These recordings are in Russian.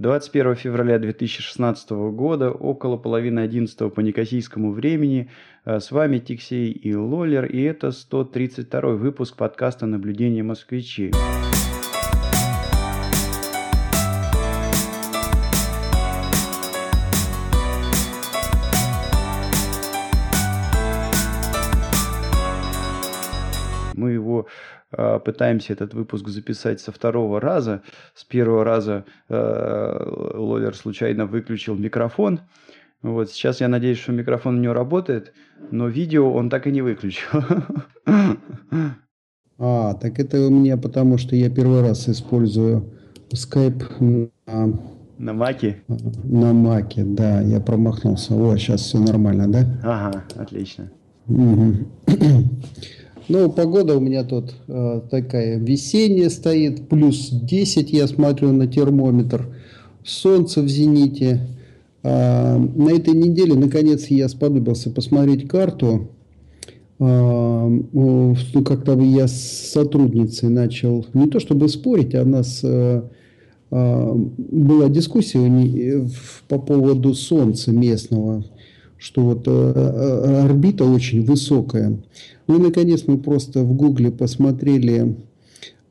21 февраля 2016 года, около половины 11 по некосийскому времени. Э, с вами Тиксей и Лолер, и это 132 выпуск подкаста «Наблюдение москвичей». Мы его э, пытаемся этот выпуск записать со второго раза. С первого раза э, Ловер случайно выключил микрофон. Вот сейчас я надеюсь, что микрофон у него работает, но видео он так и не выключил. А, так это у меня потому, что я первый раз использую Skype на... На Маке? На Маке, да, я промахнулся. О, сейчас все нормально, да? Ага, отлично. Угу. Ну, погода у меня тут э, такая весенняя стоит, плюс 10 я смотрю на термометр, солнце в зените. Э, на этой неделе, наконец, я сподобился посмотреть карту. Э, ну, как-то я с сотрудницей начал, не то чтобы спорить, а у нас э, э, была дискуссия по поводу солнца местного, что вот э, э, орбита очень высокая. Ну и, наконец, мы просто в Гугле посмотрели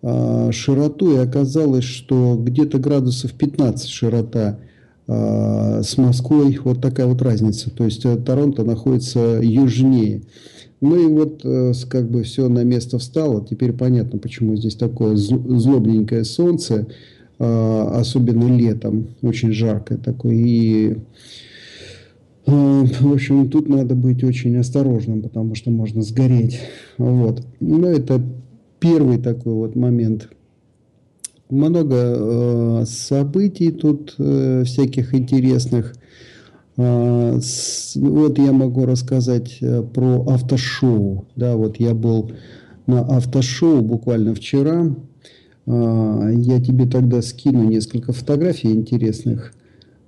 э, широту, и оказалось, что где-то градусов 15 широта э, с Москвой. Вот такая вот разница. То есть, э, Торонто находится южнее. Ну и вот как бы все на место встало. Теперь понятно, почему здесь такое злобненькое солнце, э, особенно летом, очень жаркое такое. И в общем, тут надо быть очень осторожным, потому что можно сгореть. Вот. Ну, это первый такой вот момент. Много э, событий тут э, всяких интересных. Э, с, вот я могу рассказать э, про автошоу. Да, вот я был на автошоу буквально вчера. Э, я тебе тогда скину несколько фотографий интересных.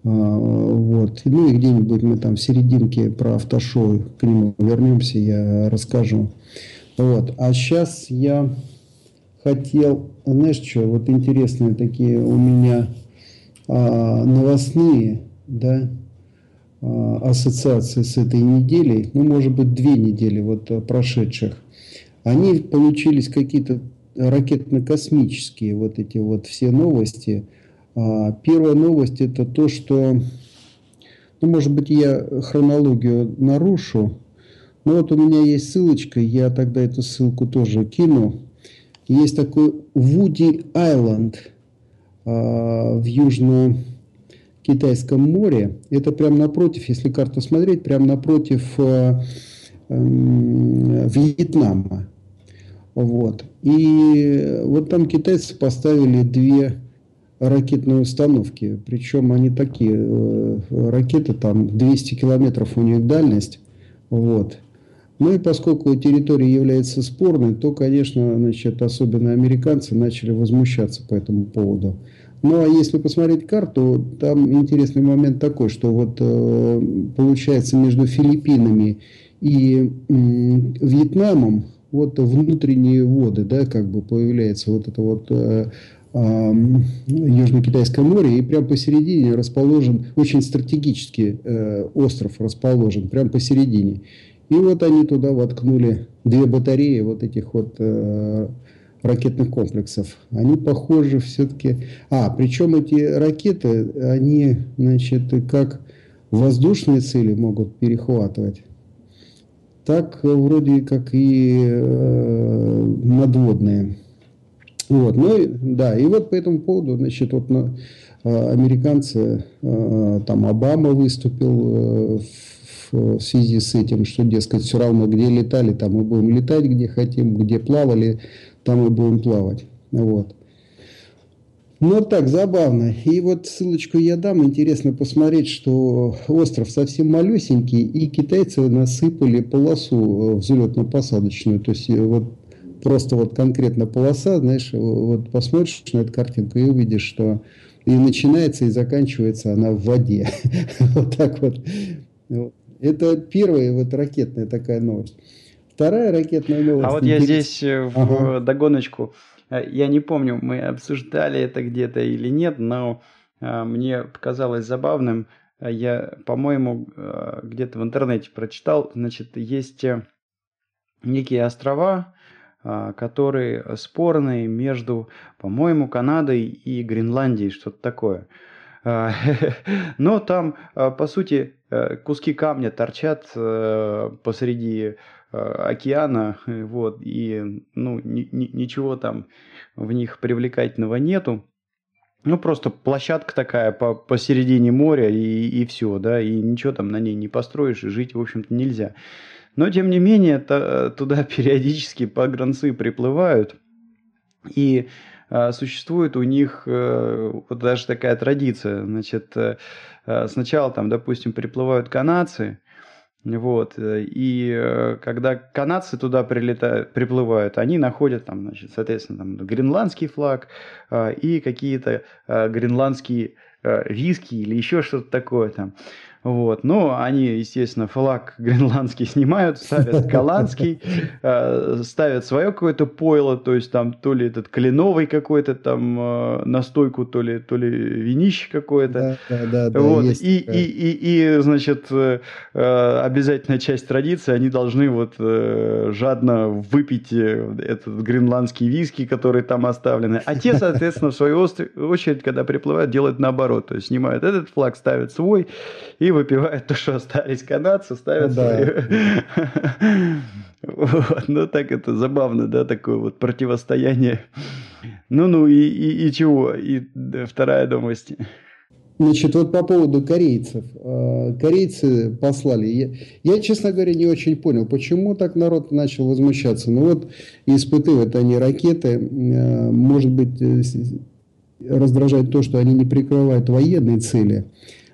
А, вот. Ну и где-нибудь мы там в серединке про автошоу к нему вернемся, я расскажу. Вот. А сейчас я хотел, знаешь что, вот интересные такие у меня а, новостные, да, а, ассоциации с этой неделей, ну, может быть, две недели вот а, прошедших, они получились какие-то ракетно-космические вот эти вот все новости – первая новость это то, что, ну, может быть, я хронологию нарушу, но вот у меня есть ссылочка, я тогда эту ссылку тоже кину. Есть такой Вуди Айленд в Южно-Китайском море. Это прямо напротив, если карту смотреть, прямо напротив а, Вьетнама. Вот. И вот там китайцы поставили две ракетные установки. Причем они такие, э, ракеты там 200 километров у них дальность. Вот. Ну и поскольку территория является спорной, то, конечно, значит, особенно американцы начали возмущаться по этому поводу. Ну а если посмотреть карту, там интересный момент такой, что вот э, получается между Филиппинами и э, Вьетнамом вот внутренние воды, да, как бы появляется вот это вот э, Южно-Китайское море, и прямо посередине расположен, очень стратегический э, остров расположен, прямо посередине. И вот они туда воткнули две батареи вот этих вот э, ракетных комплексов. Они похожи все-таки... А, причем эти ракеты, они, значит, как воздушные цели могут перехватывать, так вроде как и э, надводные. Вот, ну, да, и вот по этому поводу, значит, вот на, э, американцы, э, там Обама выступил э, в, в связи с этим, что, дескать, все равно, где летали, там мы будем летать, где хотим, где плавали, там мы будем плавать. Вот. Ну, так, забавно. И вот ссылочку я дам. Интересно посмотреть, что остров совсем малюсенький, и китайцы насыпали полосу взлетно-посадочную. То есть, вот просто вот конкретно полоса, знаешь, вот посмотришь на эту картинку и увидишь, что и начинается, и заканчивается она в воде. Вот так вот. Это первая вот ракетная такая новость. Вторая ракетная новость. А вот я здесь э, в ага. догоночку, э, я не помню, мы обсуждали это где-то или нет, но мне показалось забавным. Я, по-моему, где-то в интернете прочитал, значит, есть некие острова, которые спорные между, по-моему, Канадой и Гренландией, что-то такое. Но там, по сути, куски камня торчат посреди океана, вот, и, ну, ни, ни, ничего там в них привлекательного нету. Ну, просто площадка такая по, посередине моря и, и все, да, и ничего там на ней не построишь, и жить, в общем-то, нельзя. Но, тем не менее, то, туда периодически погранцы приплывают, и а, существует у них э, вот даже такая традиция, значит, э, э, сначала там, допустим, приплывают канадцы, вот. Э, и э, когда канадцы туда прилетают, приплывают, они находят там, значит, соответственно, там гренландский флаг э, и какие-то гренландские виски или еще что-то такое там. Вот. Ну, они, естественно, флаг гренландский снимают, ставят голландский, э, ставят свое какое-то пойло, то есть там то ли этот кленовый какой-то там э, настойку, то ли, то ли винище какое-то. Да, да, да. Вот. Есть и, и, и, и, значит, э, обязательная часть традиции, они должны вот жадно выпить этот гренландский виски, который там оставлены. А те, соответственно, в свою очередь, когда приплывают, делают наоборот. То есть снимают этот флаг, ставят свой и выпивают то, что остались канадцы, ставят да. свою. Вот. Ну, так это забавно, да, такое вот противостояние. Ну-ну, и, и, и чего? И вторая новость. Значит, вот по поводу корейцев. А, корейцы послали. Я, я, честно говоря, не очень понял, почему так народ начал возмущаться. Ну вот испытывают они ракеты. А, может быть, э, раздражает то, что они не прикрывают военные цели.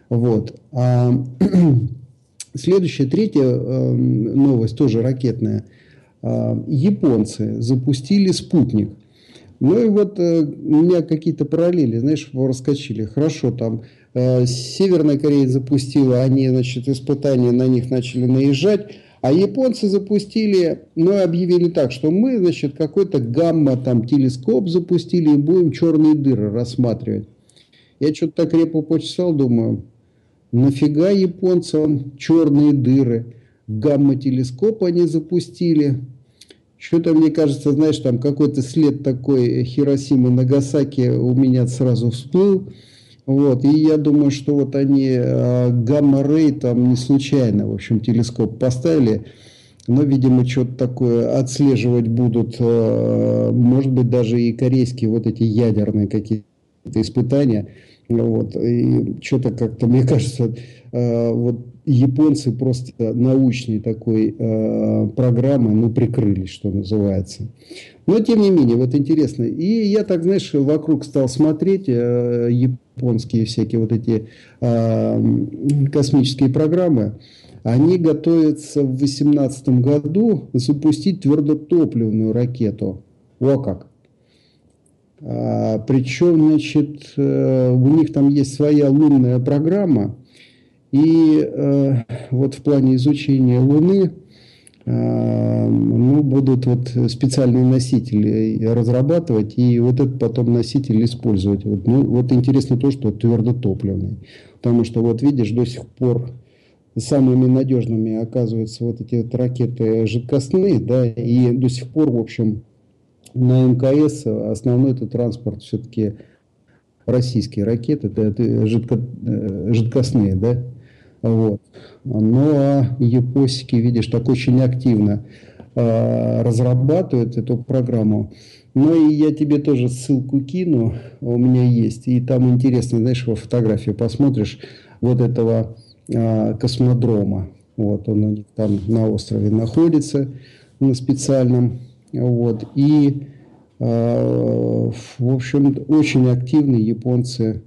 Вот. А следующая, третья э, новость, тоже ракетная. А, японцы запустили спутник. Ну и вот э, у меня какие-то параллели, знаешь, раскочили. Хорошо, там э, Северная Корея запустила, они, значит, испытания на них начали наезжать. А японцы запустили, ну, объявили так, что мы, значит, какой-то гамма, там, телескоп запустили и будем черные дыры рассматривать. Я что-то так репу почесал, думаю, Нафига японцам черные дыры? Гамма-телескоп они запустили. Что-то, мне кажется, знаешь, там какой-то след такой Хиросимы Нагасаки у меня сразу всплыл. Вот, и я думаю, что вот они э, гамма-рей там не случайно, в общем, телескоп поставили. Но, видимо, что-то такое отслеживать будут, э, может быть, даже и корейские вот эти ядерные какие-то испытания. Вот. И что-то как-то, мне кажется, э, вот японцы просто научной такой э, программой, ну, прикрылись, что называется. Но, тем не менее, вот интересно. И я так, знаешь, вокруг стал смотреть э, японские всякие вот эти э, космические программы. Они готовятся в 2018 году запустить твердотопливную ракету. О как! А, причем, значит, э, у них там есть своя лунная программа, и э, вот в плане изучения Луны э, ну, будут вот специальные носители разрабатывать, и вот этот потом носитель использовать. Вот, ну, вот интересно то, что твердотопливный. Потому что, вот видишь, до сих пор самыми надежными оказываются вот эти вот ракеты жидкостные, да, и до сих пор, в общем, на МКС основной это транспорт все-таки российские ракеты, это, жидко, э, жидкостные, да, вот. Ну а япосики, видишь, так очень активно э, разрабатывают эту программу. Ну и я тебе тоже ссылку кину, у меня есть, и там интересно, знаешь, во фотографии посмотришь вот этого э, космодрома, вот он у них там на острове находится, на специальном вот. И, э, в общем, очень активные японцы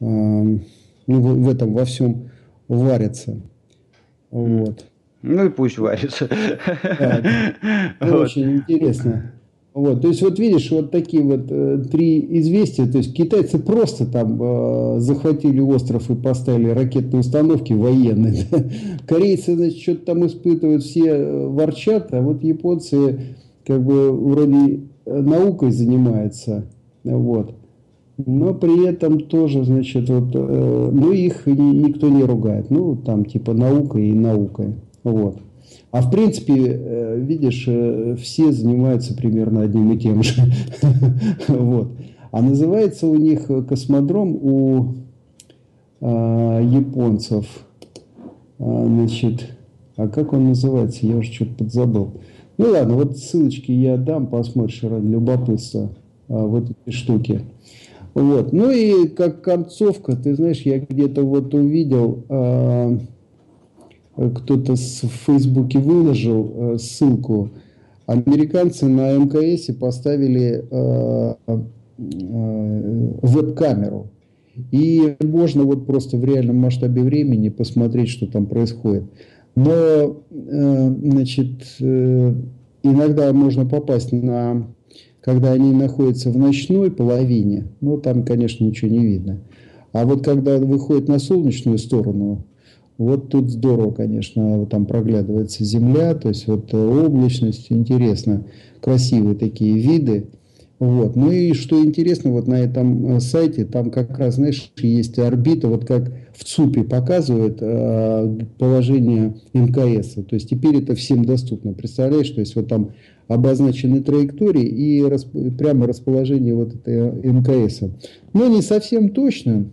э, ну, в, этом во всем варятся. Вот. Ну и пусть варится. Да, очень интересно. Вот, то есть вот видишь, вот такие вот э, три известия, то есть китайцы просто там э, захватили остров и поставили ракетные установки военные. Да? Корейцы, значит, что-то там испытывают, все э, ворчат, а вот японцы как бы вроде э, наукой занимается, вот. но при этом тоже, значит, вот, э, ну, их никто не ругает. Ну, там, типа, наука и наука. Вот. А в принципе, э, видишь, э, все занимаются примерно одним и тем же. вот. А называется у них космодром у а, японцев. А, значит, а как он называется? Я уже что-то подзабыл. Ну ладно, вот ссылочки я дам, посмотришь ради любопытства а, вот эти штуки. Вот. Ну и как концовка, ты знаешь, я где-то вот увидел, э, кто-то в Фейсбуке выложил э, ссылку. Американцы на МКС поставили э, э, веб-камеру. И можно вот просто в реальном масштабе времени посмотреть, что там происходит. Но, э, значит, э, иногда можно попасть на когда они находятся в ночной половине, ну, там, конечно, ничего не видно. А вот когда выходит на солнечную сторону, вот тут здорово, конечно, там проглядывается земля, то есть вот облачность, интересно, красивые такие виды. Вот. Ну и что интересно, вот на этом э, сайте, там как раз, знаешь, есть орбита, вот как в ЦУПе показывает э, положение МКС. То есть теперь это всем доступно. Представляешь, то есть вот там обозначены траектории и расп... прямо расположение вот этой МКС. Но не совсем точно.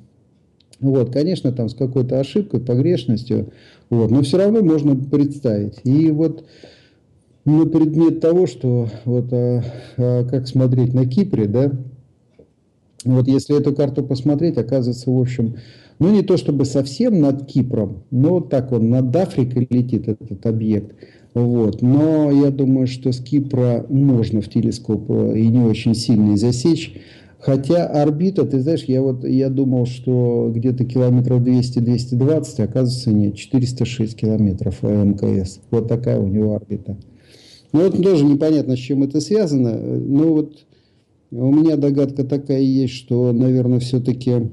Вот, конечно, там с какой-то ошибкой, погрешностью, вот, но все равно можно представить. И вот на предмет того, что вот а, а, как смотреть на Кипре, да, вот если эту карту посмотреть, оказывается, в общем, ну не то чтобы совсем над Кипром, но так он над Африкой летит этот объект. Вот. Но я думаю, что с Кипра можно в телескоп э, и не очень сильно засечь. Хотя орбита, ты знаешь, я вот я думал, что где-то километров 200-220, оказывается нет, 406 километров МКС. Вот такая у него орбита. Ну вот тоже непонятно, с чем это связано. Но вот у меня догадка такая есть, что, наверное, все-таки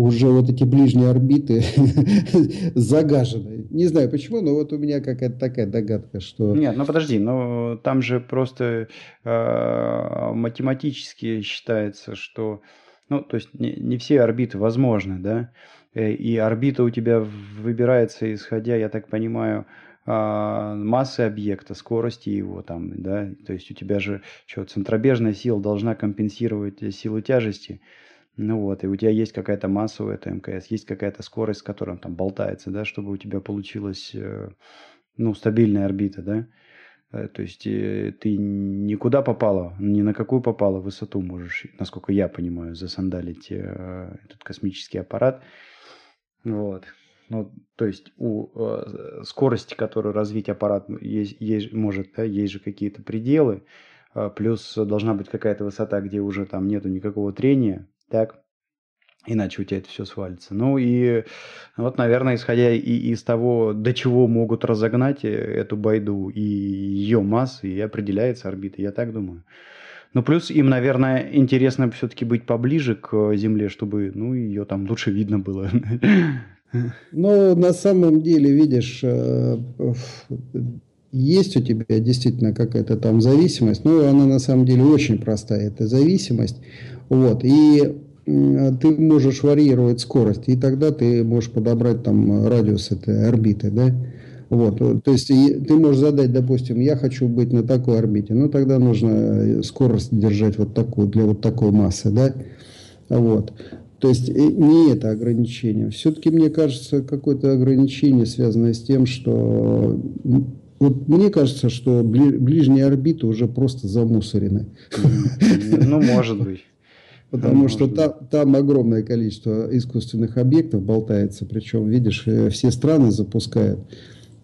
уже вот эти ближние орбиты загажены. Не знаю почему, но вот у меня какая-то такая догадка, что... Нет, ну подожди, но там же просто э, математически считается, что... Ну, то есть не, не все орбиты возможны, да? Э, и орбита у тебя выбирается, исходя, я так понимаю, а, массы объекта, скорости его там, да, то есть у тебя же что, центробежная сила должна компенсировать силу тяжести, ну вот, и у тебя есть какая-то масса у этого МКС, есть какая-то скорость, с которой он там болтается, да, чтобы у тебя получилась, э, ну, стабильная орбита, да. Э, то есть э, ты никуда попала, ни на какую попала высоту можешь, насколько я понимаю, засандалить этот космический аппарат. Вот. Ну, то есть у скорости, которую развить аппарат есть, есть, может, да, есть же какие-то пределы, плюс должна быть какая-то высота, где уже там нету никакого трения, так? Иначе у тебя это все свалится. Ну и вот, наверное, исходя и из того, до чего могут разогнать э, эту байду и ее массы, и определяется орбита, я так думаю. Ну, плюс им, наверное, интересно все-таки быть поближе к Земле, чтобы, ну, ее там лучше видно было. Ну, на самом деле, видишь, э, есть у тебя действительно какая-то там зависимость, но она на самом деле очень простая, эта зависимость. Вот, и ты можешь варьировать скорость, и тогда ты можешь подобрать там радиус этой орбиты, да. Вот, то есть ты можешь задать, допустим, я хочу быть на такой орбите, ну тогда нужно э, скорость держать вот такую для вот такой массы, да. Вот. То есть э, не это ограничение. Все-таки, мне кажется, какое-то ограничение связанное с тем, что вот мне кажется, что ближние орбиты уже просто замусорены. Ну, может быть. Потому ну, что там, там огромное количество искусственных объектов болтается, причем, видишь, э, все страны запускают.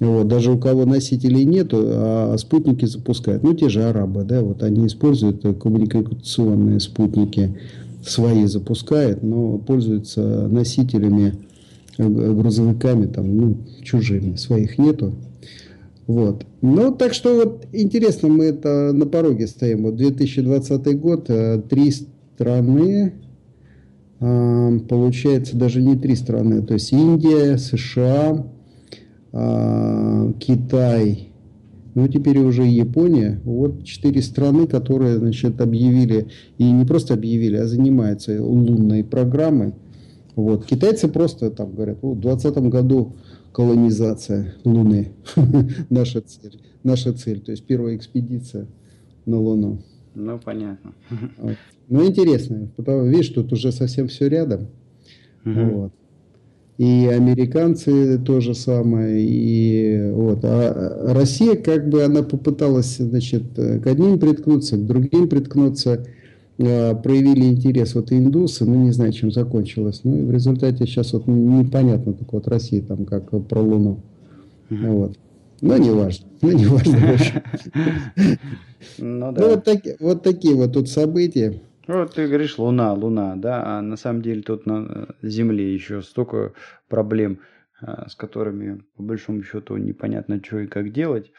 Вот, даже у кого носителей нету, а спутники запускают. Ну, те же арабы, да, вот они используют коммуникационные спутники свои запускает, но пользуется носителями, э, грузовиками, там, ну, чужими, своих нету. Вот. Ну, так что вот интересно, мы это на пороге стоим. Вот 2020 год, э, три страны, а, получается даже не три страны, то есть Индия, США, а, Китай ну теперь уже Япония. Вот четыре страны, которые, значит, объявили, и не просто объявили, а занимаются лунной программой. Вот. Китайцы просто там говорят, в 2020 году колонизация Луны. наша цель. Наша цель. То есть первая экспедиция на Луну. Ну, понятно. Ну, интересно. Потому, видишь, тут уже совсем все рядом. Угу. Вот. И американцы то же самое. И, вот. А Россия, как бы, она попыталась, значит, к одним приткнуться, к другим приткнуться. А, проявили интерес вот индусы, ну, не знаю, чем закончилось. Ну, и в результате сейчас вот непонятно только вот Россия там как про Луну. Угу. Вот. Но не важно. Ну, не важно. Ну, да. ну вот, таки, вот такие вот тут события. Вот ты говоришь Луна, Луна, да, а на самом деле тут на Земле еще столько проблем, а, с которыми по большому счету непонятно, что и как делать.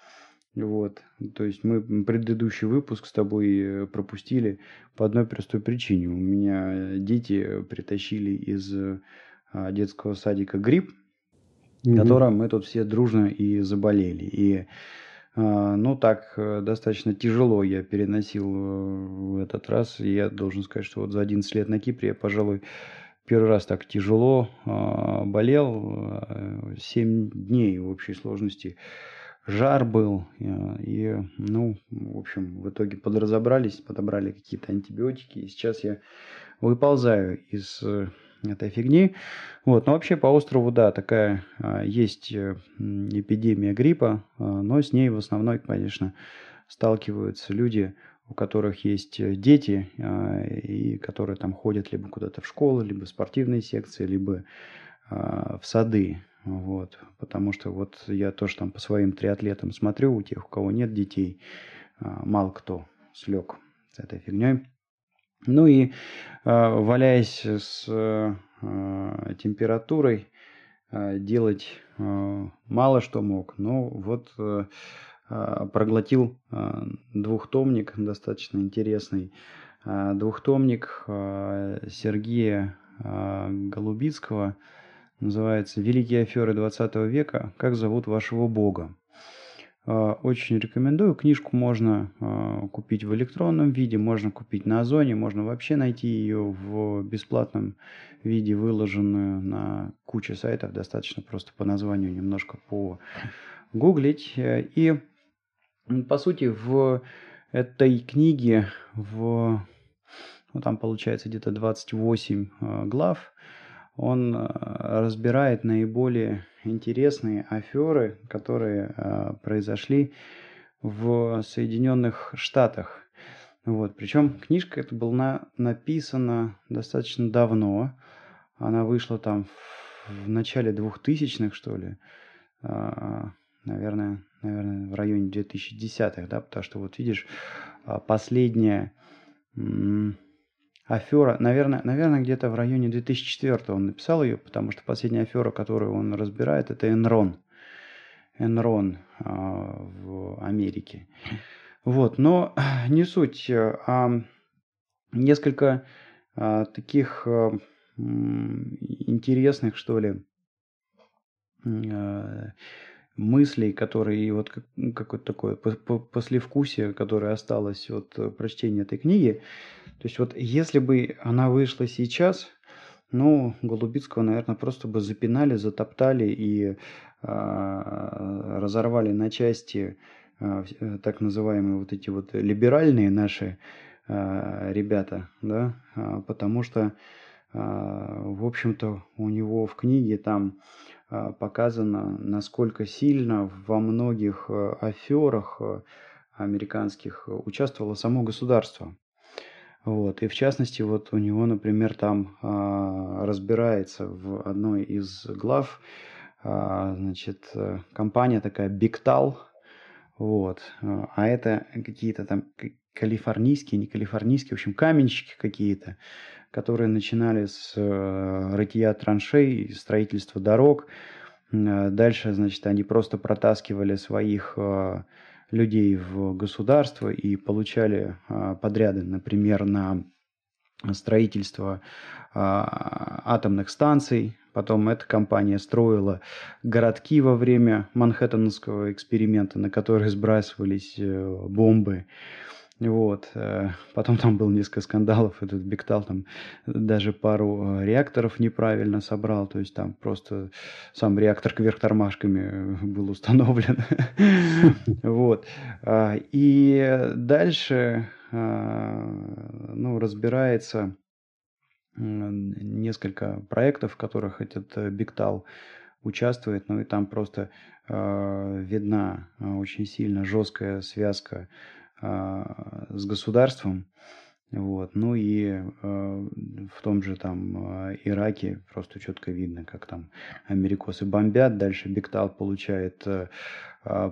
Вот, то есть мы предыдущий выпуск с тобой э, пропустили по одной простой причине. У меня дети притащили из детского садика грипп, угу. которым мы тут все дружно и заболели. И ну, так э, достаточно тяжело я переносил э, в этот раз. Я должен сказать, что вот за 11 лет на Кипре я, пожалуй, первый раз так тяжело а, болел. 7 дней в общей сложности жар был. И, ну, в общем, в итоге подразобрались, подобрали какие-то антибиотики. И сейчас я выползаю из э, этой фигни. Вот. Но вообще по острову, да, такая а, есть э, эпидемия гриппа, а, но с ней в основном, конечно, сталкиваются люди, у которых есть э, дети, а, и которые там ходят либо куда-то в школу, либо в спортивные секции, либо в сады. Вот. Потому что вот я тоже там по своим триатлетам смотрю, у тех, у кого нет детей, мало кто слег с этой фигней. Ну и а, валяясь с а, температурой, а, делать мало что мог. Но вот проглотил двухтомник, достаточно интересный двухтомник Сергея Голубицкого, называется «Великие аферы 20 века. Как зовут вашего бога?». А, очень рекомендую. Книжку можно а, купить в электронном виде, можно купить на Озоне, можно вообще найти ее в бесплатном виде, выложенную на куче сайтов. Достаточно просто по названию немножко погуглить. И, по сути, в этой книге, в, ну, там получается где-то 28 а, глав, он разбирает наиболее интересные аферы, которые э, произошли в Соединенных Штатах. Вот. Причем книжка эта была написана достаточно давно. Она вышла там в, в начале 2000-х, что ли. Э, наверное, наверное, в районе 2010-х, да, потому что вот видишь, последняя афера, наверное, наверное где-то в районе 2004 он написал ее, потому что последняя афера, которую он разбирает, это Enron. Enron а, в Америке. Вот, но не суть, а несколько а, таких а, интересных, что ли, а, мыслей, которые вот как, какое-то такое послевкусие, которое осталось от прочтения этой книги. То есть вот если бы она вышла сейчас, ну, Голубицкого, наверное, просто бы запинали, затоптали и э, разорвали на части э, так называемые вот эти вот либеральные наши э, ребята, да, потому что, э, в общем-то, у него в книге там э, показано, насколько сильно во многих э, аферах э, американских участвовало само государство. Вот. И в частности, вот у него, например, там а, разбирается в одной из глав, а, значит, э, компания такая Bigtal, вот, а это какие-то там калифорнийские, не калифорнийские, в общем, каменщики какие-то, которые начинали с э, рытья траншей, строительства дорог. Дальше, значит, они просто протаскивали своих э, людей в государство и получали а, подряды, например, на строительство а, атомных станций, Потом эта компания строила городки во время Манхэттенского эксперимента, на которые сбрасывались э, бомбы. Вот. Э, потом там было несколько скандалов. Этот Бектал там даже пару э, реакторов неправильно собрал. То есть там просто сам реактор кверх тормашками был установлен. Вот. А, и дальше ну, разбирается несколько проектов, в которых этот Бектал участвует, ну и там просто э, видна очень сильно жесткая связка а, с государством. Вот. Ну и э, в том же там э, Ираке просто четко видно, как там америкосы бомбят, дальше Бектал получает э,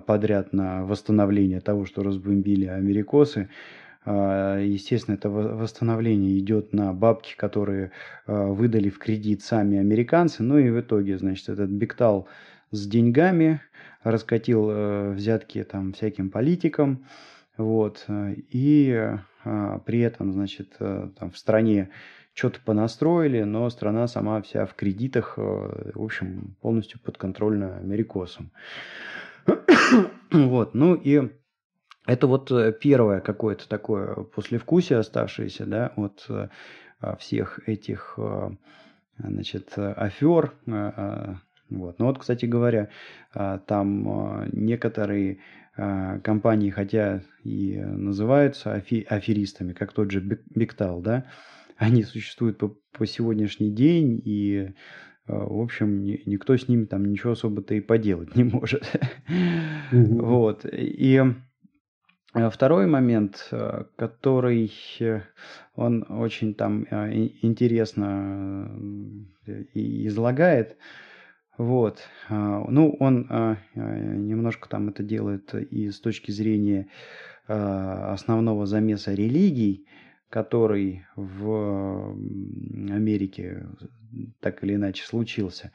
подряд на восстановление того, что разбомбили америкосы. Естественно, это восстановление идет на бабки, которые выдали в кредит сами американцы. Ну и в итоге, значит, этот Бектал с деньгами раскатил взятки там всяким политикам, вот. Э, и а, при этом, значит, э, там в стране что-то понастроили, но страна сама вся в кредитах, э, в общем, полностью подконтрольна америкосам. Вот, ну и это вот первое какое-то такое послевкусие оставшееся, да, от всех этих, значит, афер. Вот. Ну вот, кстати говоря, там некоторые а, компании, хотя и называются афи аферистами, как тот же Бектал, да, они существуют по, по сегодняшний день, и, а, в общем, ни, никто с ними там ничего особо-то и поделать не может. Вот. И а, второй момент, который он очень там интересно излагает, вот. А, ну, он а, а, немножко там это делает и с точки зрения основного замеса религий, который в Америке так или иначе случился.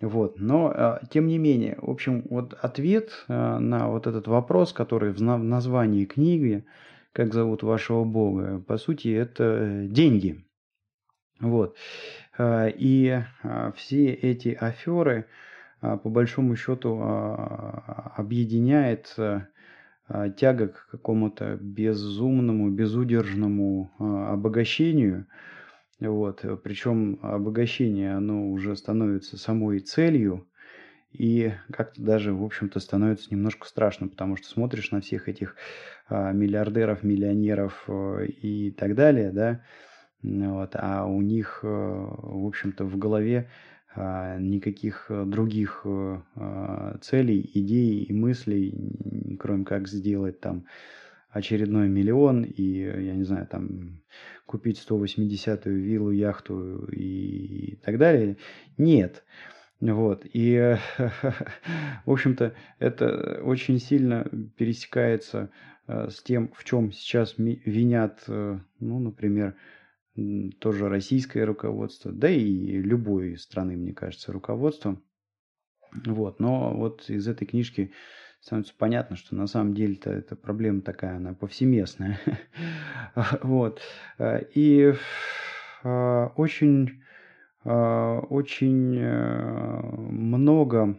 Вот. Но, тем не менее, в общем, вот ответ на вот этот вопрос, который в названии книги, как зовут вашего Бога, по сути, это деньги. Вот. А, и а, все эти аферы, а, по большому счету, объединяет тяга к какому-то безумному, безудержному обогащению. Вот. Причем обогащение, оно уже становится самой целью, и как-то даже, в общем-то, становится немножко страшно, потому что смотришь на всех этих миллиардеров, миллионеров и так далее, да, вот, а у них, э, в общем-то, в голове а, никаких э, других э, а, целей, идей и мыслей, кроме как сделать там очередной миллион и, я не знаю, там купить 180-ю виллу, яхту и так далее, нет. Вот. И, в общем-то, это очень сильно пересекается с тем, в чем сейчас винят, ну, например, тоже российское руководство, да и любой страны, мне кажется, руководство. Вот. Но вот из этой книжки становится понятно, что на самом деле-то эта проблема такая, она повсеместная. вот. И а, очень, а, очень э, много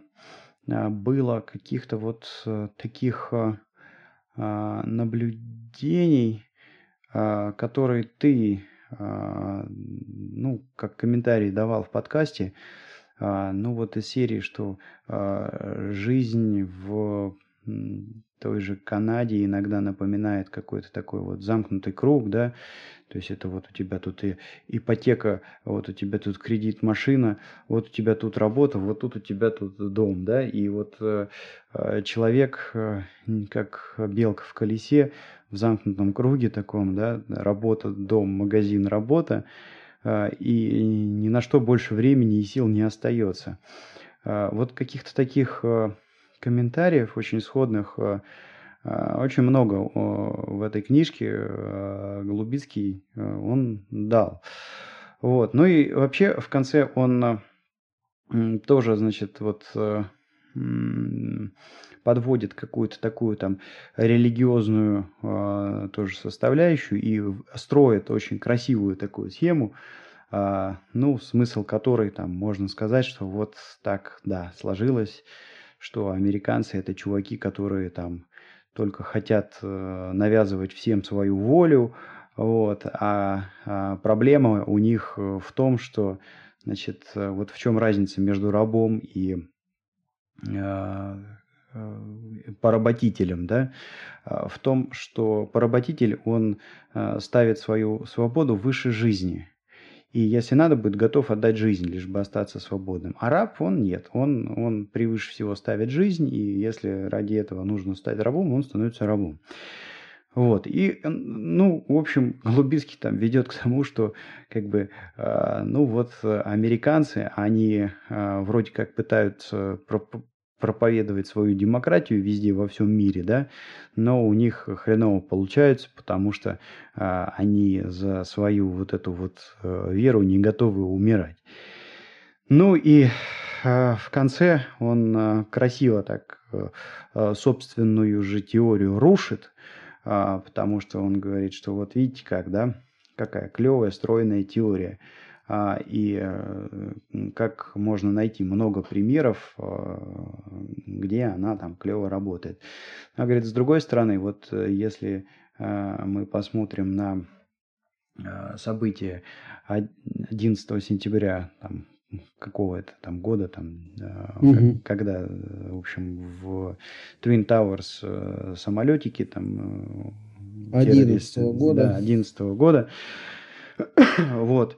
а, было каких-то вот э, таких наблюдений, которые ты ну, как комментарий давал в подкасте, а, ну вот из серии, что а, жизнь в той же Канаде иногда напоминает какой-то такой вот замкнутый круг, да, то есть это вот у тебя тут и ипотека, вот у тебя тут кредит машина, вот у тебя тут работа, вот тут у тебя тут дом, да, и вот э, человек, э, как белка в колесе, в замкнутом круге таком, да, работа, дом, магазин, работа, э, и ни на что больше времени и сил не остается. Вот каких-то таких комментариев очень сходных а, очень много в этой книжке а, Голубицкий он дал. Вот. Ну и вообще в конце он тоже, значит, вот подводит какую-то такую там религиозную тоже составляющую и строит очень красивую такую схему а, ну, смысл которой там можно сказать, что вот так, да, сложилось, что американцы это чуваки, которые там только хотят э, навязывать всем свою волю, вот, а, а проблема у них э, в том, что, значит, э, вот в чем разница между рабом и поработителем, да, в том, что поработитель, он ставит свою свободу выше жизни. И если надо, будет готов отдать жизнь, лишь бы остаться свободным. А раб, он нет. Он, он превыше всего ставит жизнь, и если ради этого нужно стать рабом, он становится рабом. Вот. И, ну, в общем, Голубицкий там ведет к тому, что, как бы, э, ну, вот американцы, они э, вроде как пытаются проповедовать свою демократию везде во всем мире, да, но у них хреново получается, потому что а, они за свою вот эту вот а, веру не готовы умирать. Ну и а, в конце он а, красиво так а, собственную же теорию рушит, а, потому что он говорит, что вот видите как, да, какая клевая стройная теория. А, и э, как можно найти много примеров, э, где она там клево работает. Она говорит, с другой стороны, вот э, если мы посмотрим на события 11 сентября там, какого это там года там угу. когда в общем в Twin Towers самолетики там 11 года да, 11 года вот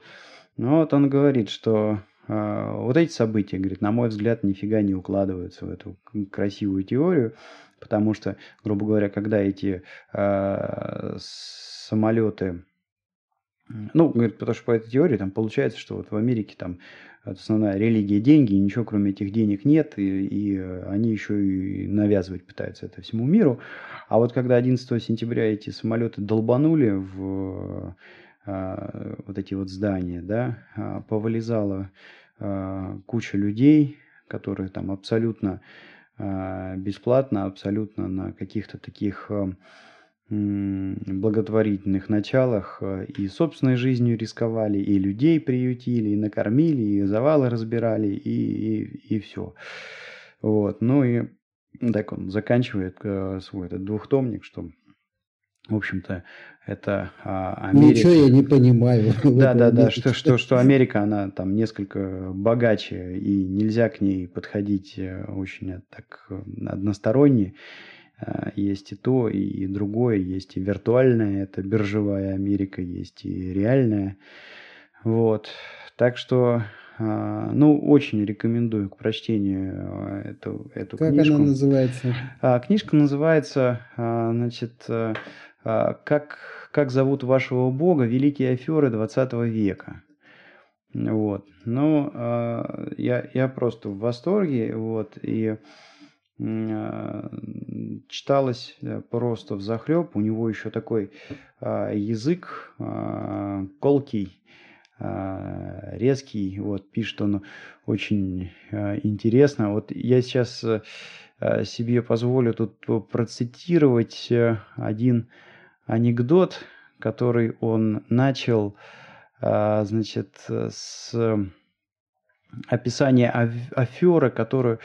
ну вот он говорит, что э, вот эти события, говорит, на мой взгляд, нифига не укладываются в эту красивую теорию, потому что, грубо говоря, когда эти э, самолеты ну, говорит, потому что по этой теории там получается, что вот в Америке там основная религия деньги, и ничего кроме этих денег нет, и, и они еще и навязывать пытаются это всему миру. А вот когда 11 сентября эти самолеты долбанули в вот эти вот здания, да, а, повылезала а, куча людей, которые там абсолютно бесплатно, абсолютно на каких-то таких благотворительных началах и собственной жизнью рисковали, и людей приютили, и накормили, и завалы разбирали, и, и, и все. Вот. Ну и так он заканчивает свой этот двухтомник, что в общем-то, это а, Америка. Ничего я не понимаю. Да, да, да, что, что, что Америка, она там несколько богаче, и нельзя к ней подходить э, очень э, так э, односторонне. А, есть и то, и другое, есть и виртуальная, это биржевая Америка, есть и реальная. Вот. Так что, а, ну, очень рекомендую к прочтению эту, эту как книжку. Как она называется? Книжка называется, значит, а, как, как зовут вашего бога, великие аферы 20 века. Вот. Ну, а, я, я просто в восторге, вот, и а, читалось э, просто в захлеб. У него еще такой язык колкий, резкий. Вот, пишет он очень интересно. Вот я сейчас э, себе позволю тут процитировать э, один анекдот, который он начал, а, значит, с описания аферы, которую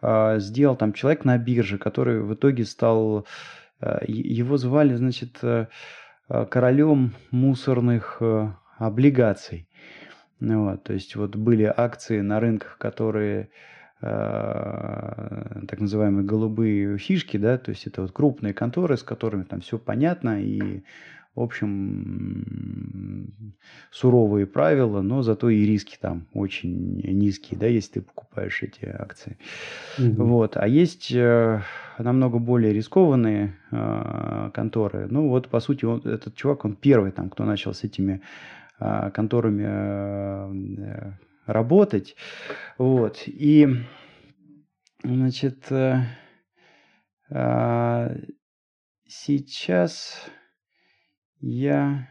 а, сделал там человек на бирже, который в итоге стал, а, его звали, значит, королем мусорных облигаций. Вот, то есть вот были акции на рынках, которые Э, так называемые голубые фишки, да, то есть это вот крупные конторы, с которыми там все понятно и, в общем, суровые правила, но зато и риски там очень низкие, да, если ты покупаешь эти акции. Угу. Вот. А есть э, намного более рискованные э, конторы. Ну вот, по сути, он, этот чувак, он первый там, кто начал с этими э, конторами э, работать. Вот. И, значит, э, э, сейчас я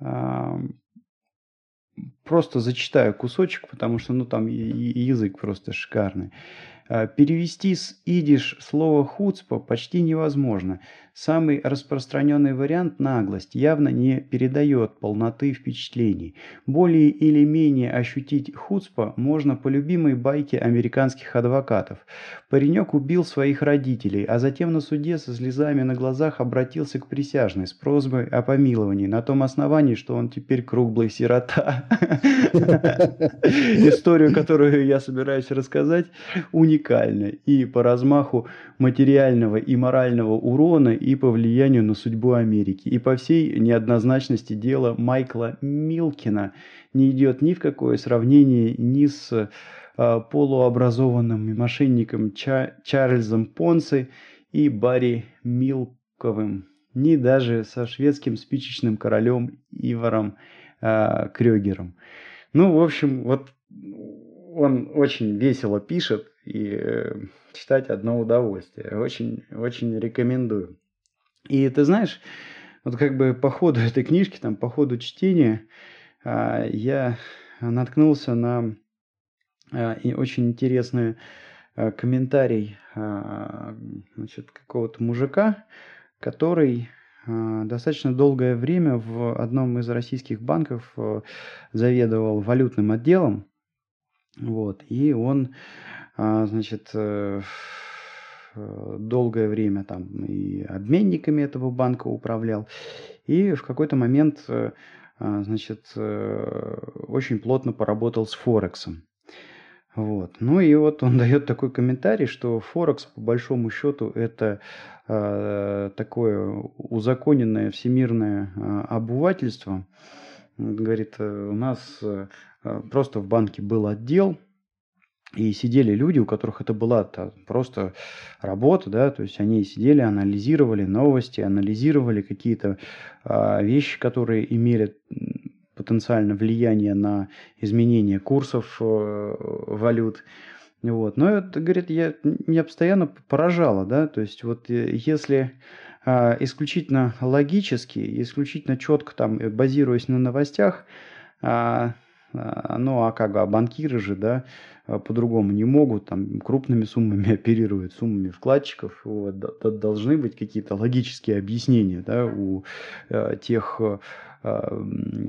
э, просто зачитаю кусочек, потому что, ну, там язык просто шикарный. А, перевести с идиш слово «хуцпа» почти невозможно. Самый распространенный вариант «наглость» явно не передает полноты впечатлений. Более или менее ощутить хуцпа можно по любимой байке американских адвокатов. Паренек убил своих родителей, а затем на суде со слезами на глазах обратился к присяжной с просьбой о помиловании на том основании, что он теперь круглый сирота. Историю, которую я собираюсь рассказать, уникальна уникальна и по размаху материального и морального урона, и по влиянию на судьбу Америки, и по всей неоднозначности дела Майкла Милкина не идет ни в какое сравнение ни с а, полуобразованным мошенником Ча Чарльзом Понсе и Барри Милковым, ни даже со шведским спичечным королем Иваром а, Крёгером. Ну, в общем, вот он очень весело пишет, и э, читать одно удовольствие. Очень, очень рекомендую. И ты знаешь, вот как бы по ходу этой книжки, там, по ходу чтения, а, я наткнулся на а, и очень интересный а, комментарий значит, какого-то мужика, который достаточно долгое время в одном из российских банков заведовал валютным отделом. Вот, и он значит, э, э, долгое время там и обменниками этого банка управлял. И в какой-то момент, э, а, значит, очень плотно поработал с Форексом. Вот. Ну и вот он дает такой комментарий, что Форекс, по большому счету, это такое узаконенное всемирное обывательство. Говорит, у нас просто в банке был отдел, и сидели люди, у которых это была -то просто работа, да, то есть они сидели, анализировали новости, анализировали какие-то а, вещи, которые имели потенциально влияние на изменение курсов э, валют. Вот. Но это, говорит, я, меня постоянно поражало, да, то есть вот э, если а, исключительно логически, исключительно четко там э, базируясь на новостях, а, ну а как, а банкиры же, да, а, по-другому не могут, там крупными суммами оперируют, суммами вкладчиков, вот, должны быть какие-то логические объяснения, да, у э, тех а,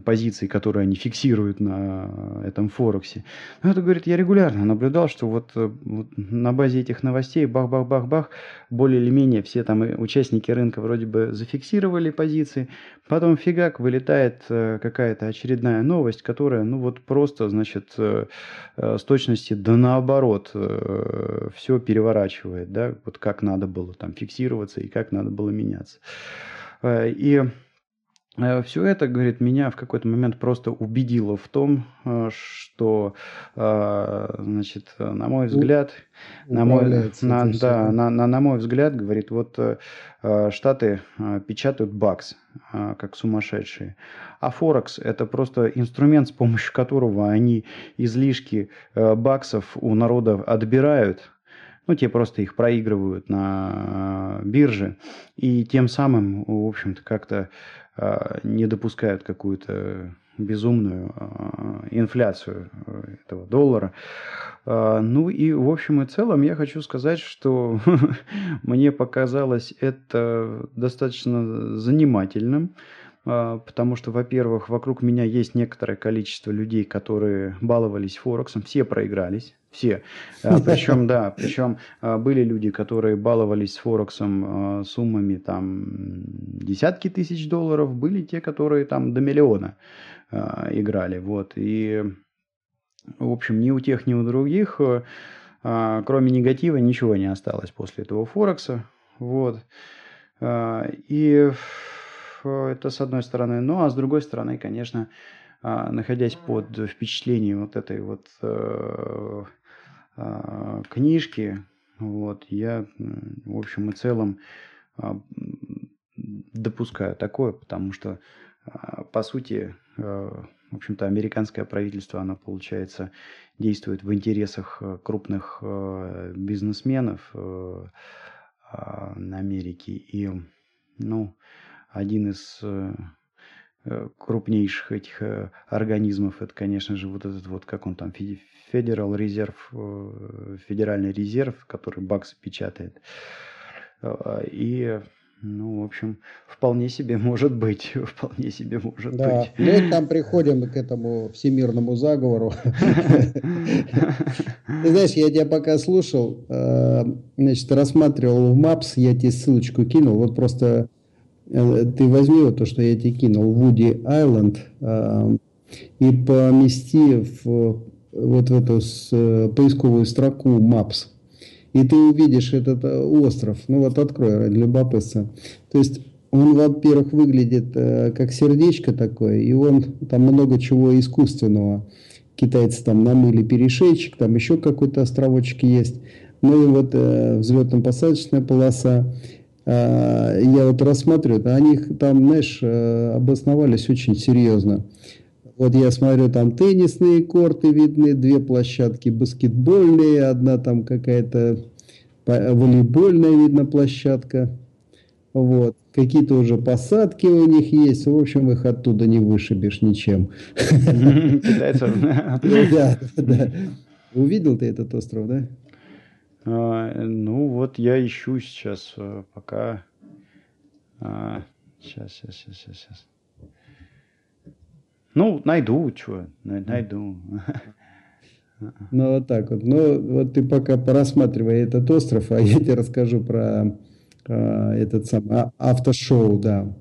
позиций, которые они фиксируют на этом Форексе. Но это, говорит, я регулярно наблюдал, что вот, э, вот на базе этих новостей бах-бах-бах-бах, более или менее все там участники рынка вроде бы зафиксировали позиции, потом фигак вылетает э, какая-то очередная новость, которая, ну вот просто, значит, э, с точности да наоборот все переворачивает, да, вот как надо было там фиксироваться и как надо было меняться. И Все это, говорит, меня в какой-то момент просто убедило в том, э, что, э, значит, на мой взгляд, на мой, на, да, на, на, на мой взгляд, говорит, вот Штаты печатают бакс, как сумасшедшие, а Форекс – это просто инструмент, с помощью которого они излишки баксов у народа отбирают, ну, те просто их проигрывают на бирже, и тем самым, в общем-то, как-то а, не допускают какую-то безумную а, инфляцию э, этого доллара. Ну и в общем и целом я хочу сказать, что мне показалось это достаточно занимательным. А, потому что, во-первых, вокруг меня есть некоторое количество людей, которые баловались Форексом, все проигрались, все. А, причем, да, причем а, были люди, которые баловались с Форексом суммами там десятки тысяч долларов, были те, которые там до миллиона играли, вот. И, в общем, ни у тех, ни у других, кроме негатива, ничего не осталось после этого Форекса, вот. И это с одной стороны. Ну, а с другой стороны, конечно, а, находясь под впечатлением вот этой вот э, а, книжки, вот, я, в общем и целом, а, допускаю такое, потому что, по сути, э, в общем-то, американское правительство, оно, получается, действует в интересах э, крупных бизнесменов Америки. И, ну, один из э, э, крупнейших этих э, организмов, это, конечно же, вот этот вот, как он там, Федерал резерв, федеральный резерв, который Бакс печатает. И ну, в общем, вполне себе может быть, вполне себе может да. быть. Ну, там приходим к этому всемирному заговору. Ты знаешь, я тебя пока слушал, значит, рассматривал в Maps, я тебе ссылочку кинул, вот просто ты возьми вот то, что я тебе кинул, Вуди Айленд, э, и помести в вот в эту поисковую строку Maps и ты увидишь этот э, остров. Ну вот открой ради любопытства. То есть он, во-первых, выглядит э, как сердечко такое, и он там много чего искусственного. Китайцы там намыли перешейчик, там еще какой-то островочек есть. Ну и вот э, взлетно-посадочная полоса. Э, я вот рассматриваю, они там, знаешь, э, обосновались очень серьезно. Вот я смотрю, там теннисные корты видны, две площадки баскетбольные, одна там какая-то волейбольная, видно, площадка. Вот. Какие-то уже посадки у них есть. В общем, их оттуда не вышибешь ничем. Китайцев. Да, да. Увидел ты этот остров, да? А, ну, вот я ищу сейчас э, пока. А, сейчас, сейчас, сейчас, сейчас. Ну, найду, что, найду. Ну, вот так вот. Ну, вот ты пока порассматривай этот остров, а я тебе расскажу про э, этот самый автошоу, да.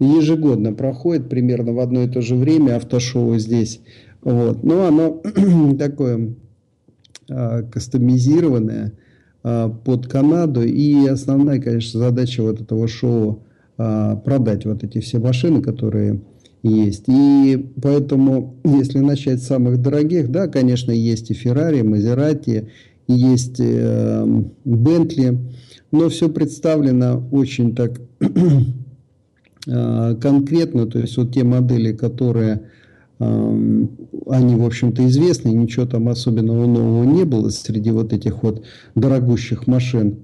Ежегодно проходит примерно в одно и то же время автошоу здесь. Вот. Но оно такое э, кастомизированное э, под Канаду. И основная, конечно, задача вот этого шоу э, продать вот эти все машины, которые есть. И поэтому, если начать с самых дорогих, да, конечно, есть и Феррари, Мазерати, есть э, Бентли, но все представлено очень так э, конкретно, то есть вот те модели, которые э, они, в общем-то, известны, ничего там особенного нового не было среди вот этих вот дорогущих машин.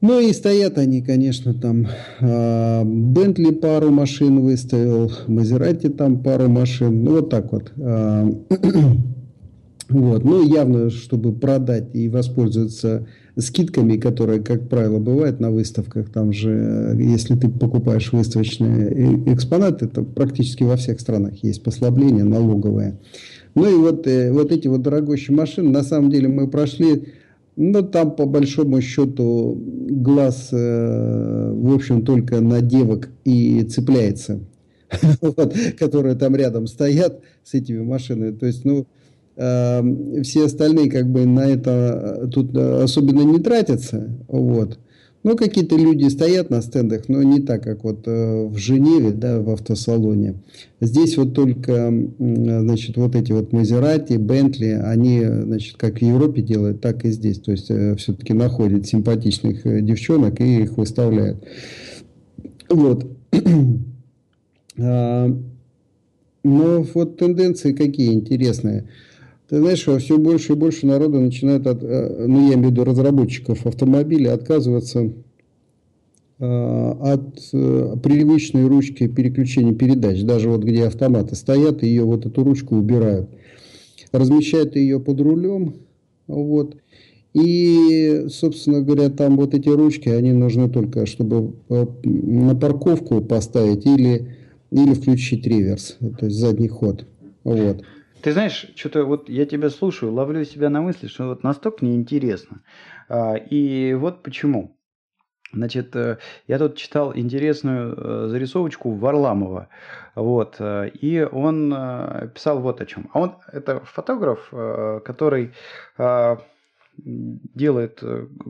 Ну и стоят они, конечно, там. А, Бентли пару машин выставил, Мазерати там пару машин. Ну вот так вот. А, вот. Ну явно, чтобы продать и воспользоваться скидками, которые, как правило, бывают на выставках. Там же, если ты покупаешь выставочные э, экспонаты, то практически во всех странах есть послабление налоговое. Ну и вот, э, вот эти вот дорогущие машины, на самом деле мы прошли ну, там, по большому счету, глаз, э, в общем, только на девок и цепляется, вот, которые там рядом стоят с этими машинами. То есть, ну, э, все остальные как бы на это э, тут особенно не тратятся. Вот. Ну, какие-то люди стоят на стендах, но не так, как вот э, в Женеве, да, в автосалоне. Здесь вот только, значит, вот эти вот Мазерати, Бентли, они, значит, как в Европе делают, так и здесь. То есть, э, все-таки находят симпатичных э, девчонок и их выставляют. Вот. А, но вот тенденции какие интересные. Ты знаешь, все больше и больше народа начинает, от, э, ну я имею в виду разработчиков автомобилей, отказываться э, от э, привычной ручки переключения передач. Даже вот где автоматы стоят, ее вот эту ручку убирают. Размещают ее под рулем. Вот. И, собственно говоря, там вот эти ручки, они нужны только, чтобы на парковку поставить или, или включить реверс, то есть задний ход. Вот. Ты знаешь, что-то вот я тебя слушаю, ловлю себя на мысли, что вот настолько неинтересно. А, и вот почему. Значит, э, я тут читал интересную э, зарисовочку Варламова. Вот, э, и он писал вот о чем. А он, это фотограф, который делает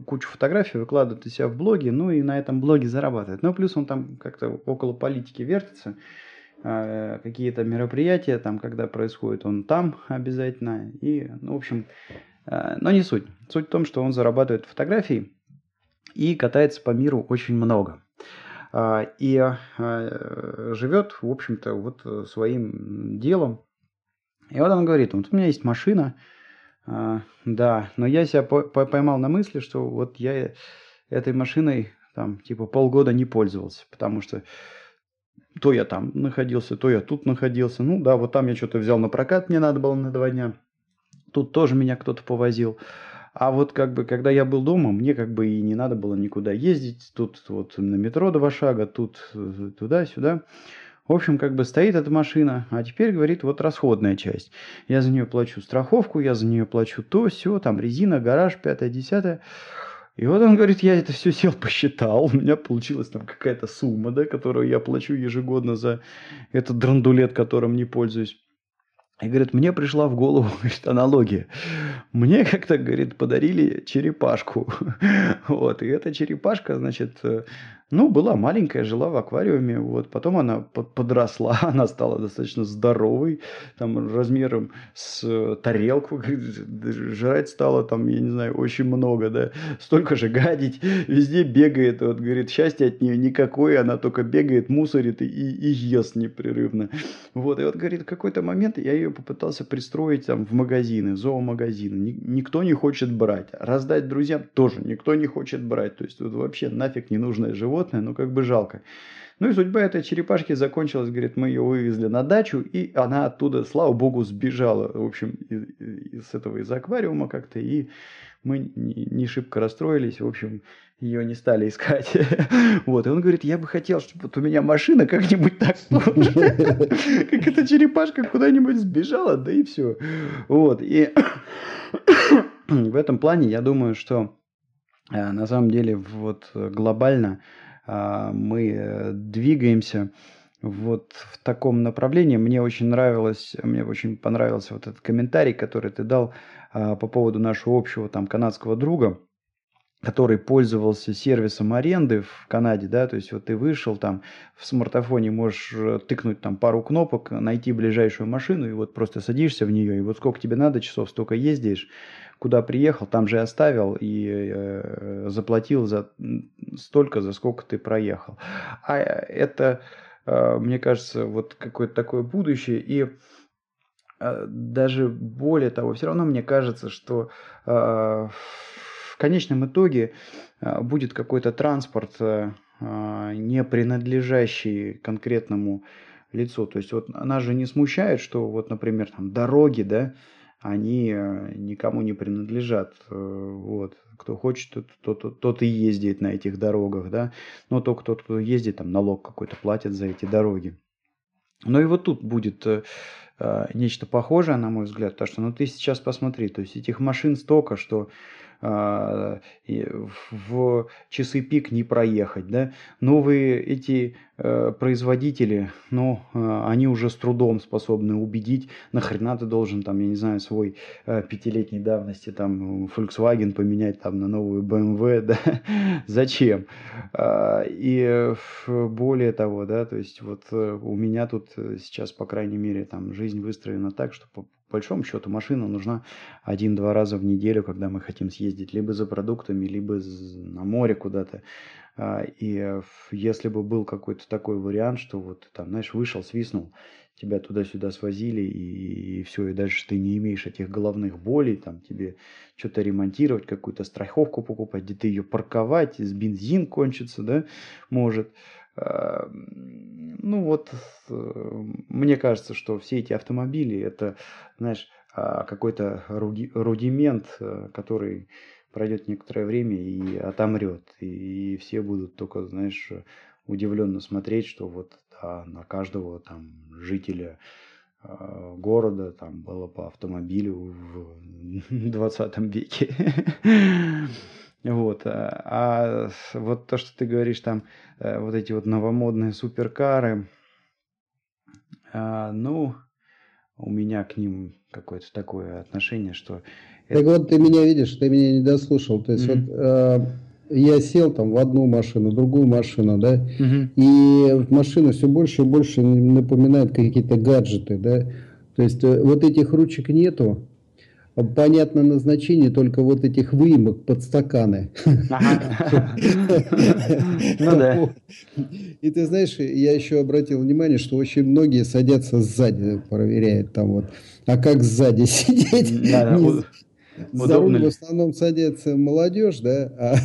кучу фотографий, выкладывает из себя в блоге, ну и на этом блоге зарабатывает. Ну, плюс он там как-то около политики вертится. Э, какие-то мероприятия, там, когда происходит, он там обязательно. И, ну, в общем, э, но не суть. Суть в том, что он зарабатывает фотографии и катается по миру очень много. А, и живет, в общем-то, вот своим делом. И вот он говорит, вот у меня есть машина, да, но я себя поймал на мысли, что вот я этой машиной там типа полгода не пользовался, потому что То я там находился, то я тут находился. Ну да, вот там я что-то взял на прокат, мне надо было на два дня. Тут тоже меня кто-то повозил. А вот как бы, когда я был дома, мне как бы и не надо было никуда ездить. Тут вот на метро два шага, тут э, туда-сюда. В общем, как бы стоит эта машина, а теперь, говорит, вот расходная часть. Я за нее плачу страховку, я за нее плачу то, все, там резина, гараж, пятое, десятое. И вот он говорит, я это все сел, посчитал, у меня получилась там какая-то сумма, да, которую я плачу ежегодно за этот драндулет, которым не пользуюсь. И говорит, мне пришла в голову говорит, аналогия. Мне как-то, говорит, подарили черепашку. Вот, и эта черепашка, значит, э, ну, была маленькая, жила в аквариуме, вот, потом она подросла, она стала достаточно здоровой, там, размером с э, тарелку, жрать стала, там, я не знаю, очень много, да, столько же гадить, везде бегает, вот, говорит, счастья от нее никакое, она только бегает, мусорит и, и ест непрерывно, вот, и вот, говорит, в какой-то момент я ее попытался пристроить, там, в магазины, в зоомагазины, никто не хочет брать, раздать друзьям тоже никто не хочет брать, то есть, вот, вообще нафиг ненужное животное, животное, ну как бы жалко. Ну и судьба этой черепашки закончилась, говорит, мы ее вывезли на дачу, и она оттуда, слава богу, сбежала, в общем, из, из этого, из аквариума как-то, и мы не, не шибко расстроились, в общем, ее не стали искать. Вот, и он говорит, я бы хотел, чтобы вот у меня машина как-нибудь так тоже, как эта черепашка куда-нибудь сбежала, да и все. Вот, и в этом плане я думаю, что э, на самом деле вот глобально а, мы э, двигаемся вот в таком направлении. Мне очень нравилось, мне очень понравился вот этот комментарий, который ты дал а, по поводу нашего общего там канадского друга, который пользовался сервисом аренды в Канаде, да, то есть вот ты вышел там в смартфоне, можешь э, тыкнуть там пару кнопок, найти ближайшую машину и вот просто садишься в нее, и вот сколько тебе надо часов, столько ездишь, куда приехал, там же оставил и э, заплатил за столько, за сколько ты проехал. А это, э, мне кажется, вот какое-то такое будущее. И э, даже более того, все равно мне кажется, что э, в конечном итоге э, будет какой-то транспорт, э, не принадлежащий конкретному лицу. То есть вот нас же не смущает, что вот, например, там дороги, да, они э, никому не принадлежат. Э, вот. Кто хочет, тот, тот, тот и ездит на этих дорогах, да. Но только тот, кто ездит, там налог какой-то платит за эти дороги. Но и вот тут будет э, нечто похожее, на мой взгляд, потому что, ну, ты сейчас посмотри, то есть этих машин столько, что в часы пик не проехать, да. Новые эти э, производители, ну, а, они уже с трудом способны убедить, нахрена ты должен там, я не знаю, свой э, пятилетней давности там Volkswagen поменять там на новую BMW, да, зачем? А, и более того, да, то есть вот э, у меня тут сейчас, по крайней мере, там жизнь выстроена так, что большому счету машина нужна один-два раза в неделю, когда мы хотим съездить либо за продуктами, либо на море куда-то. А, и если бы был какой-то такой вариант, что вот там, знаешь, вышел, свистнул, тебя туда-сюда свозили, и, и все, и дальше ты не имеешь этих головных болей, там тебе что-то ремонтировать, какую-то страховку покупать, где-то ее парковать, с бензин кончится, да, может. А, ну вот, мне кажется, что все эти автомобили, это, знаешь, а, какой-то рудимент, э, который пройдет некоторое время и отомрет. И все будут только, знаешь, удивленно смотреть, что вот да, на каждого там жителя а, города там было по автомобилю в 20 веке. Вот. А, а вот то, что ты говоришь, там э, вот эти вот новомодные суперкары, а, ну, у меня к ним какое-то такое отношение, что... Так это... вот ты меня видишь, ты меня не дослушал. То есть mm-hmm. вот э, я сел там в одну машину, в другую машину, да, mm-hmm. и машина все больше и больше напоминает какие-то гаджеты, да. То есть э, вот этих ручек нету, понятно назначение только вот этих выемок под стаканы. Ну да. И ты знаешь, я еще обратил внимание, что очень многие садятся сзади, проверяют там вот. А как сзади сидеть? За руль в основном садится молодежь, да, а,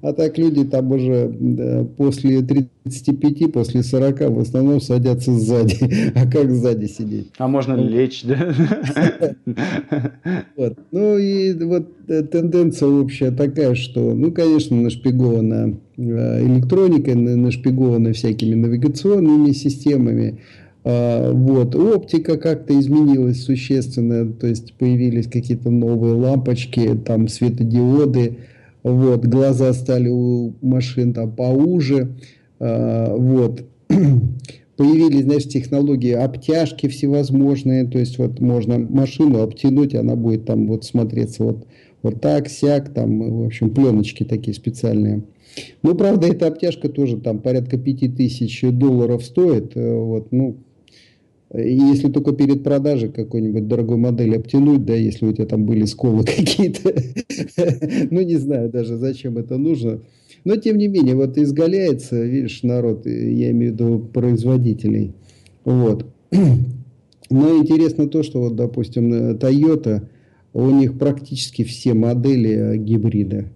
а так люди там уже да, после 35, после 40 в основном садятся сзади. А как сзади сидеть? А можно ну, лечь, да? Вот. Ну и вот э, тенденция общая такая, что, ну, конечно, нашпигована э, электроникой, нашпигована всякими навигационными системами, вот. Оптика как-то изменилась существенно, то есть появились какие-то новые лампочки, там светодиоды, вот. глаза стали у машин там поуже, а, вот. Появились, знаешь, технологии обтяжки всевозможные, то есть вот можно машину обтянуть, она будет там вот смотреться вот, вот так, сяк, там, в общем, пленочки такие специальные. Ну, правда, эта обтяжка тоже там порядка 5000 долларов стоит, э, вот, ну, и если только перед продажей какой-нибудь дорогой модели обтянуть, да, если у тебя там были сколы какие-то, ну не знаю даже, зачем это нужно. Но тем не менее, вот изгаляется, видишь, народ, я имею в виду производителей. Вот. Но интересно то, что вот, допустим, Toyota, у них практически все модели э, гибрида.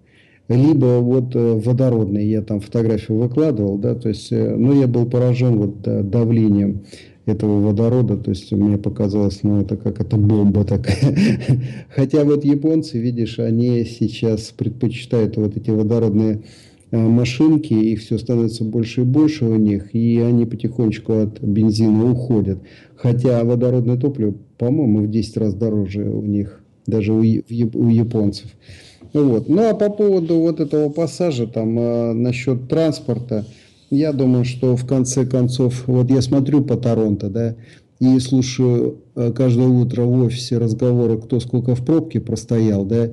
Либо вот э, водородные, я там фотографию выкладывал, да, то есть, э, ну, я был поражен вот давлением этого водорода, то есть мне показалось, ну это как это бомба такая. Хотя вот японцы, видишь, они сейчас предпочитают вот эти водородные э, машинки, их все становится больше и больше у них, и они потихонечку от бензина уходят. Хотя водородное топливо, по-моему, в 10 раз дороже у них, даже у, японцев. Вот. Ну а по поводу вот этого пассажа, там, э, насчет транспорта, я думаю, что в конце концов, вот я смотрю по Торонто, да, и слушаю э, каждое утро в офисе разговоры, кто сколько в пробке простоял, да,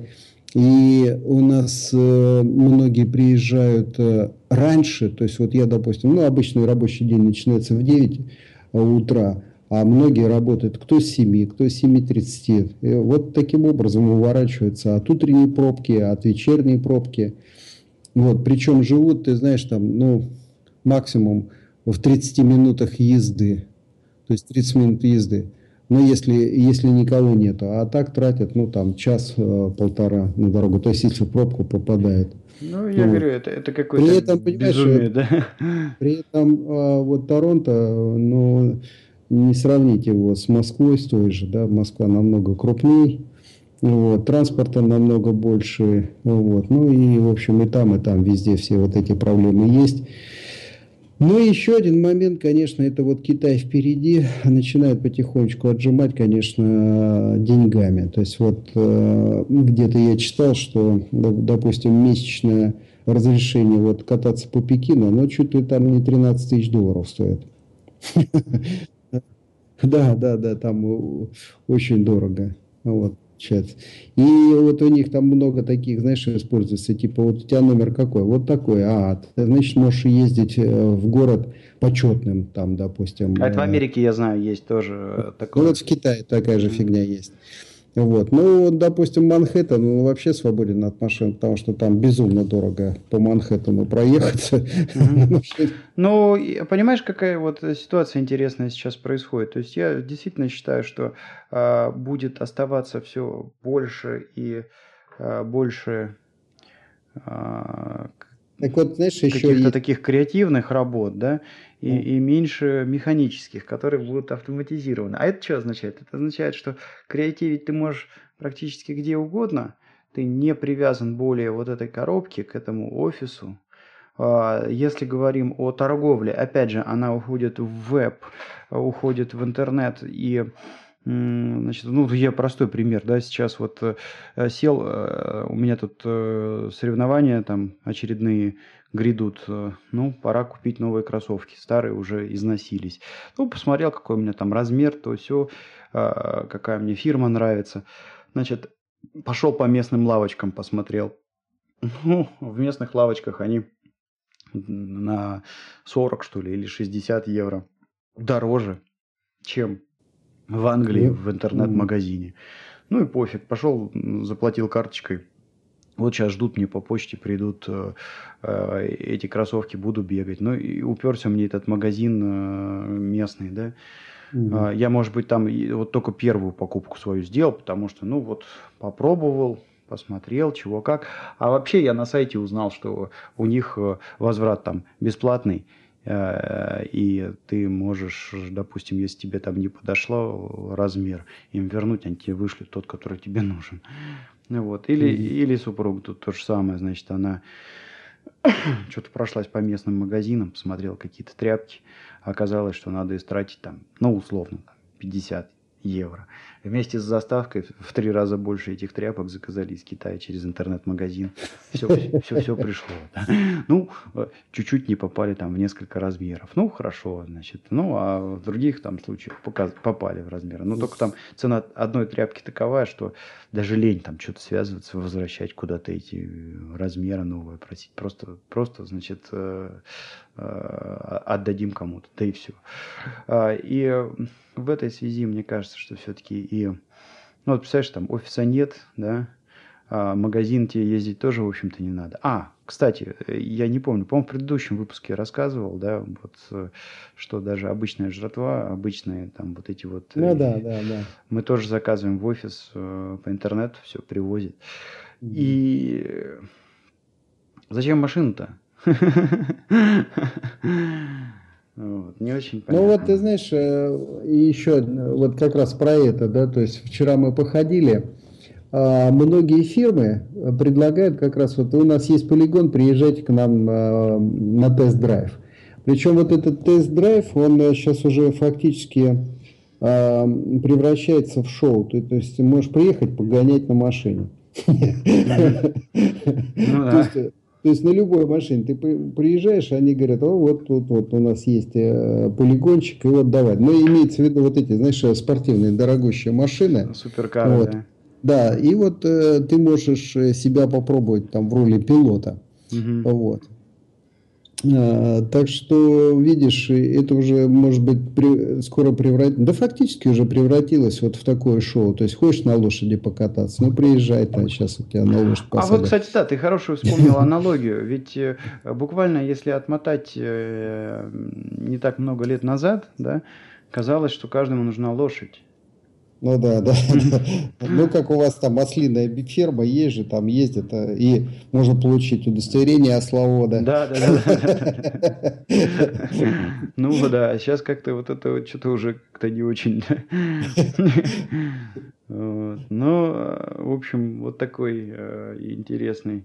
и у нас э, многие приезжают э, раньше, то есть вот я, допустим, ну, обычный рабочий день начинается в 9 утра, а многие работают кто с 7, кто с 7.30. И вот таким образом уворачиваются от утренней пробки, от вечерней пробки. Вот, причем живут, ты знаешь, там, ну, максимум в 30 минутах езды. То есть 30 минут езды. Но если, если никого нету. А так тратят, ну, там, час-полтора на дорогу. То есть, если в пробку попадает. Ну, я ну, говорю, это, это какое-то при этом, безумие, да? При этом а, вот Торонто, ну, не сравнить его с Москвой, с той же, да, Москва намного крупнее, вот, транспорта намного больше, вот, ну и, в общем, и там, и там, везде все вот эти проблемы есть. Ну и еще один момент, конечно, это вот Китай впереди начинает потихонечку отжимать, конечно, деньгами. То есть вот э, где-то я читал, что, допустим, месячное разрешение вот кататься по Пекину, оно чуть ли там не 13 тысяч долларов стоит. Да, да, да, там очень дорого. Вот общаться. И вот у них там много таких, знаешь, используется, типа вот у тебя номер какой? Вот такой, а, ты, значит, можешь ездить э, в город почетным, там, допустим. А это в э, Америке, я знаю, есть тоже ну, такое. Ну вот в Китае такая же фигня есть. Вот. Ну, допустим, Манхэттен ну, вообще свободен от машин, потому что там безумно дорого по Манхэттену проехаться. Ну, понимаешь, какая вот ситуация интересная сейчас происходит? То есть я действительно считаю, что а, будет оставаться все больше и а, больше а, так вот, знаешь, еще каких-то есть... таких креативных работ, да, и, и меньше механических, которые будут автоматизированы. А это что означает? Это означает, что креативить ты можешь практически где угодно, ты не привязан более вот этой коробке к этому офису. А, если говорим о торговле, опять же, она уходит в веб, уходит в интернет и Значит, ну, я простой пример, да, сейчас вот э, сел, э, у меня тут э, соревнования там очередные грядут, ну, пора купить новые кроссовки, старые уже износились. Ну, посмотрел, какой у меня там размер, то все, какая мне фирма нравится. Значит, пошел по местным лавочкам, посмотрел. Ну, в местных лавочках они на 40, что ли, или 60 евро дороже, чем в Англии в интернет-магазине. Ну и пофиг, пошел, заплатил карточкой. Вот сейчас ждут мне по почте, придут э, э, эти кроссовки, буду бегать. Ну и уперся мне этот магазин э, местный, да. Mm-hmm. Я, может быть, там вот только первую покупку свою сделал, потому что, ну вот, попробовал, посмотрел, чего как. А вообще я на сайте узнал, что у них возврат там бесплатный. И ты можешь, допустим, если тебе там не подошло размер, им вернуть, они тебе вышлют тот, который тебе нужен. Вот. Или, mm-hmm. или супруга тут то же самое, значит, она что-то прошлась по местным магазинам, посмотрела какие-то тряпки, оказалось, что надо истратить там, ну, условно, 50 евро. Вместе с заставкой в три раза больше этих тряпок заказали из Китая через интернет-магазин. Все, все, все пришло. Да. Ну, э, чуть-чуть не попали там в несколько размеров. Ну, хорошо, значит. Ну, а в других там случаях попали в размеры. Ну, только там цена одной тряпки таковая, что даже лень там что-то связываться, возвращать куда-то эти размеры новые, просить. Просто, просто значит, э, э, отдадим кому-то, да и все. А, и в этой связи мне кажется, что все-таки и... Ну, вот представляешь, там офиса нет, да, а магазин тебе ездить тоже, в общем-то, не надо. А, кстати, я не помню, по-моему, в предыдущем выпуске я рассказывал, да, вот, что даже обычная жратва, обычные там вот эти вот... Ну, да, да, да. Мы тоже заказываем в офис э, по интернету, все привозит. И зачем машину-то? Вот, не очень понятно. Ну вот ты знаешь, э, еще вот как раз про это, да, то есть вчера мы походили, а многие фирмы предлагают как раз вот у нас есть полигон, приезжайте к нам а, на тест-драйв. Причем вот этот тест-драйв, он сейчас уже фактически а, превращается в шоу. То, то есть ты можешь приехать погонять на машине. Ну то есть на любой машине ты приезжаешь, они говорят, о, вот тут вот, у нас есть э, полигончик, и вот давай. Но ну, имеется в виду вот эти, знаешь, спортивные дорогущие машины. Суперкары, вот. да. Да, и вот э, ты можешь э, себя попробовать там в роли пилота. Угу. Вот. А, так что, видишь, это уже, может быть, при, скоро превратится, да фактически уже превратилось вот в такое шоу. То есть, хочешь на лошади покататься, ну, приезжай, там, сейчас у тебя на лошадь посадят. А вот, кстати, да, ты хорошую вспомнил аналогию. Ведь э, буквально, если отмотать э, не так много лет назад, да, казалось, что каждому нужна лошадь. Ну да, да, да. Ну как у вас там ослиная ферма есть же, там ездят, и можно получить удостоверение ословода. Да, да, да. Ну да, сейчас как-то вот это вот что-то уже как-то не очень. Ну, в общем, вот такой э, интересный.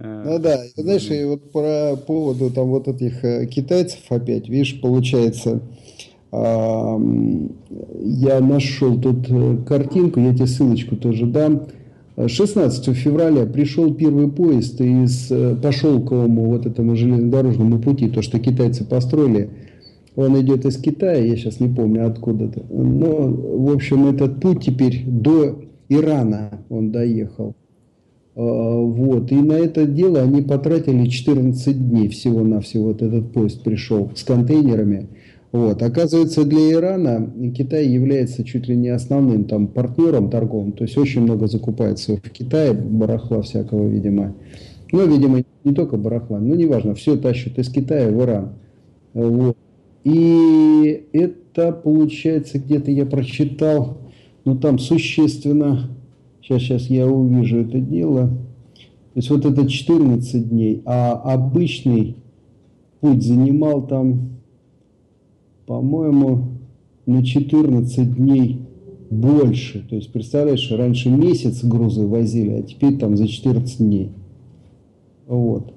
Э, ну да, знаешь, и вот по поводу там вот этих э, китайцев опять, видишь, получается, я нашел тут э, картинку, я тебе ссылочку тоже дам. 16 февраля пришел первый поезд из, э, по вот этому железнодорожному пути, то, что китайцы построили. Он идет из Китая, я сейчас не помню откуда-то. Но, в общем, этот путь теперь до Ирана он доехал. А, вот. И на это дело они потратили 14 дней всего-навсего. Вот этот поезд пришел с контейнерами. Вот. Оказывается, для Ирана Китай является чуть ли не основным там, партнером торговым. То есть очень много закупается в Китае барахла всякого, видимо. Ну, видимо, не только барахла, но неважно, все тащат из Китая в Иран. Вот. И это получается, где-то я прочитал, ну там существенно, сейчас, сейчас я увижу это дело, то есть вот это 14 дней, а обычный путь занимал там по-моему, на 14 дней больше. То есть, представляешь, раньше месяц грузы возили, а теперь там за 14 дней. Вот.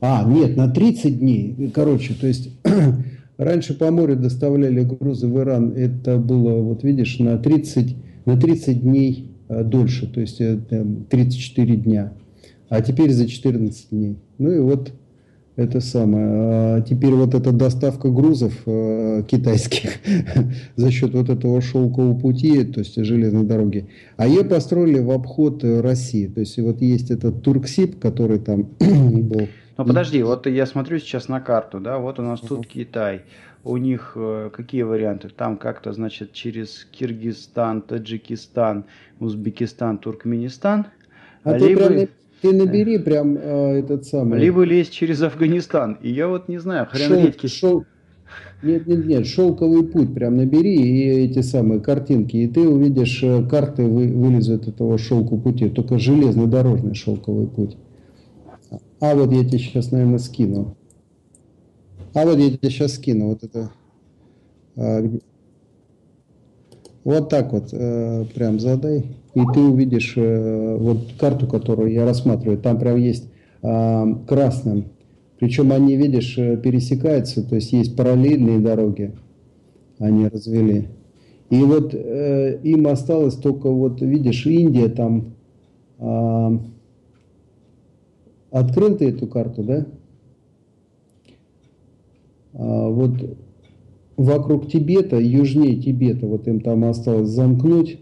А, нет, на 30 дней. Короче, то есть раньше по морю доставляли грузы в Иран. Это было, вот видишь, на 30, на 30 дней а, дольше. То есть 34 дня. А теперь за 14 дней. Ну и вот это самое. А теперь вот эта доставка грузов э, китайских за счет вот этого шелкового пути, то есть железной дороги, а ее построили в обход России. То есть вот есть этот Турксиб, который там был. Ну подожди, вот я смотрю сейчас на карту, да, вот у нас тут Китай. У них э, какие варианты? Там как-то, значит, через Киргизстан, Таджикистан, Узбекистан, Туркменистан. А либо... прям ты набери прям э, этот самый. Либо лезть через Афганистан. И я вот не знаю, хрен шел, редкий. Шел, Нет, нет, нет, шелковый путь прям набери и эти самые картинки, и ты увидишь э, карты вы, вылезут этого шелкового пути, только железнодорожный шелковый путь. А вот я тебе сейчас, наверное, скину. А вот я тебе сейчас скину вот это. А, вот так вот э, прям задай, и ты увидишь э, вот карту, которую я рассматриваю. Там прям есть э, красным. Причем они, видишь, э, пересекаются, то есть есть параллельные дороги. Они развели. И вот э, им осталось только, вот видишь, Индия там... Э, открыл ты эту карту, да? А, вот вокруг Тибета, южнее Тибета, вот им там осталось замкнуть.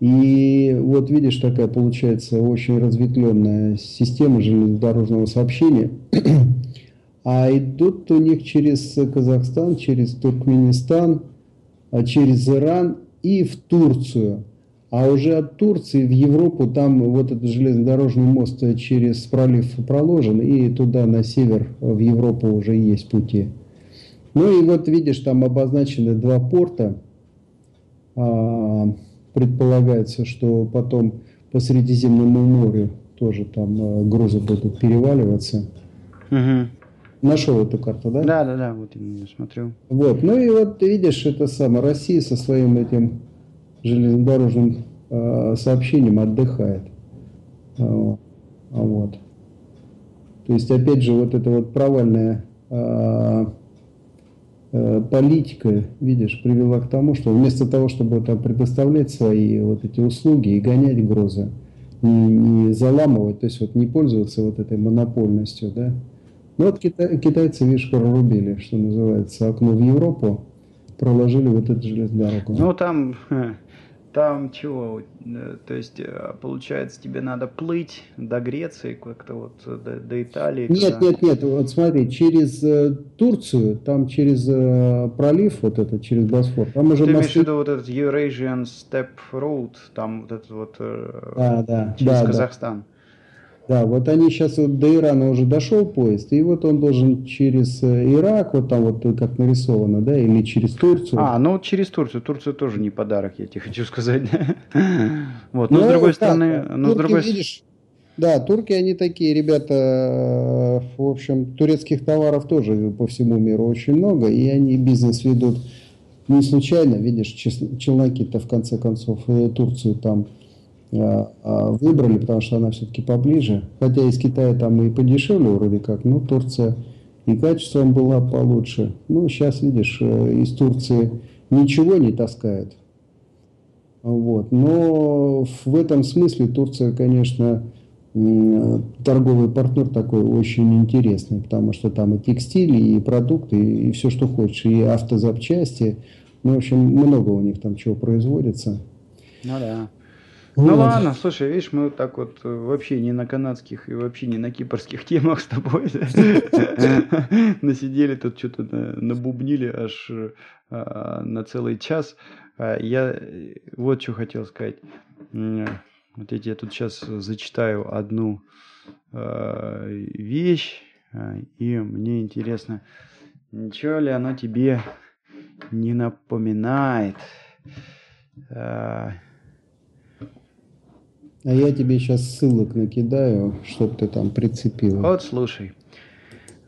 И вот видишь, такая получается очень разветвленная система железнодорожного сообщения. А идут у них через Казахстан, через Туркменистан, а через Иран и в Турцию. А уже от Турции в Европу там вот этот железнодорожный мост через пролив проложен, и туда на север в Европу уже есть пути. Ну и вот видишь, там обозначены два порта. А, предполагается, что потом по Средиземному морю тоже там а, грузы будут переваливаться. Угу. Нашел эту карту, да? Да, да, да, вот я смотрю. Вот, ну и вот ты видишь, это самое, Россия со своим этим железнодорожным э, сообщением отдыхает. А, вот. То есть, опять же, вот это вот провальная э, Э, политика, видишь, привела к тому, что вместо того, чтобы там предоставлять свои вот эти услуги и гонять грозы, не, не заламывать, то есть вот не пользоваться вот этой монопольностью, да. Ну вот китай, китайцы, видишь, прорубили, что называется, окно в Европу, проложили вот эту железную дорогу. Ну там там чего? Э, то есть, э, получается, тебе надо плыть до Греции, как-то вот э, до, до Италии? Нет, куда? нет, нет. Вот смотри, через э, Турцию, там через э, пролив, вот это, через Босфор, там уже Ты имеешь в виду вот этот Eurasian Step Road, там вот этот вот э, да, да, через да, Казахстан? Да. Да, вот они сейчас вот до Ирана уже дошел поезд, и вот он должен через э, Ирак, вот там вот как нарисовано, да, или через Турцию. А, ну через Турцию. Турция тоже не подарок, я тебе хочу сказать. Вот, но с ну, другой стороны, но с другой видишь, да, турки, они такие, ребята, э, в общем, турецких товаров тоже по всему миру очень много, и они бизнес ведут не случайно, видишь, челноки-то в конце концов э, Турцию там выбрали, потому что она все-таки поближе. Хотя из Китая там и подешевле вроде как, но Турция и качеством была получше. Ну, сейчас, видишь, э, из Турции ничего не таскают. Вот. Но в этом смысле Турция, конечно, торговый партнер такой очень интересный, потому что там и текстиль, и продукты, и все, что хочешь, и автозапчасти. Ну, в общем, много у них там чего производится. Ну да. Ну вот. ладно, слушай, видишь, мы так вот э, вообще не на канадских и вообще не на кипрских темах с тобой насидели тут что-то набубнили аж а, на целый час. А, я э, вот что хотел сказать. Вот я тут сейчас зачитаю одну вещь, и мне интересно, ничего ли оно тебе не напоминает. А я тебе сейчас ссылок накидаю, чтоб ты там прицепил. Вот слушай.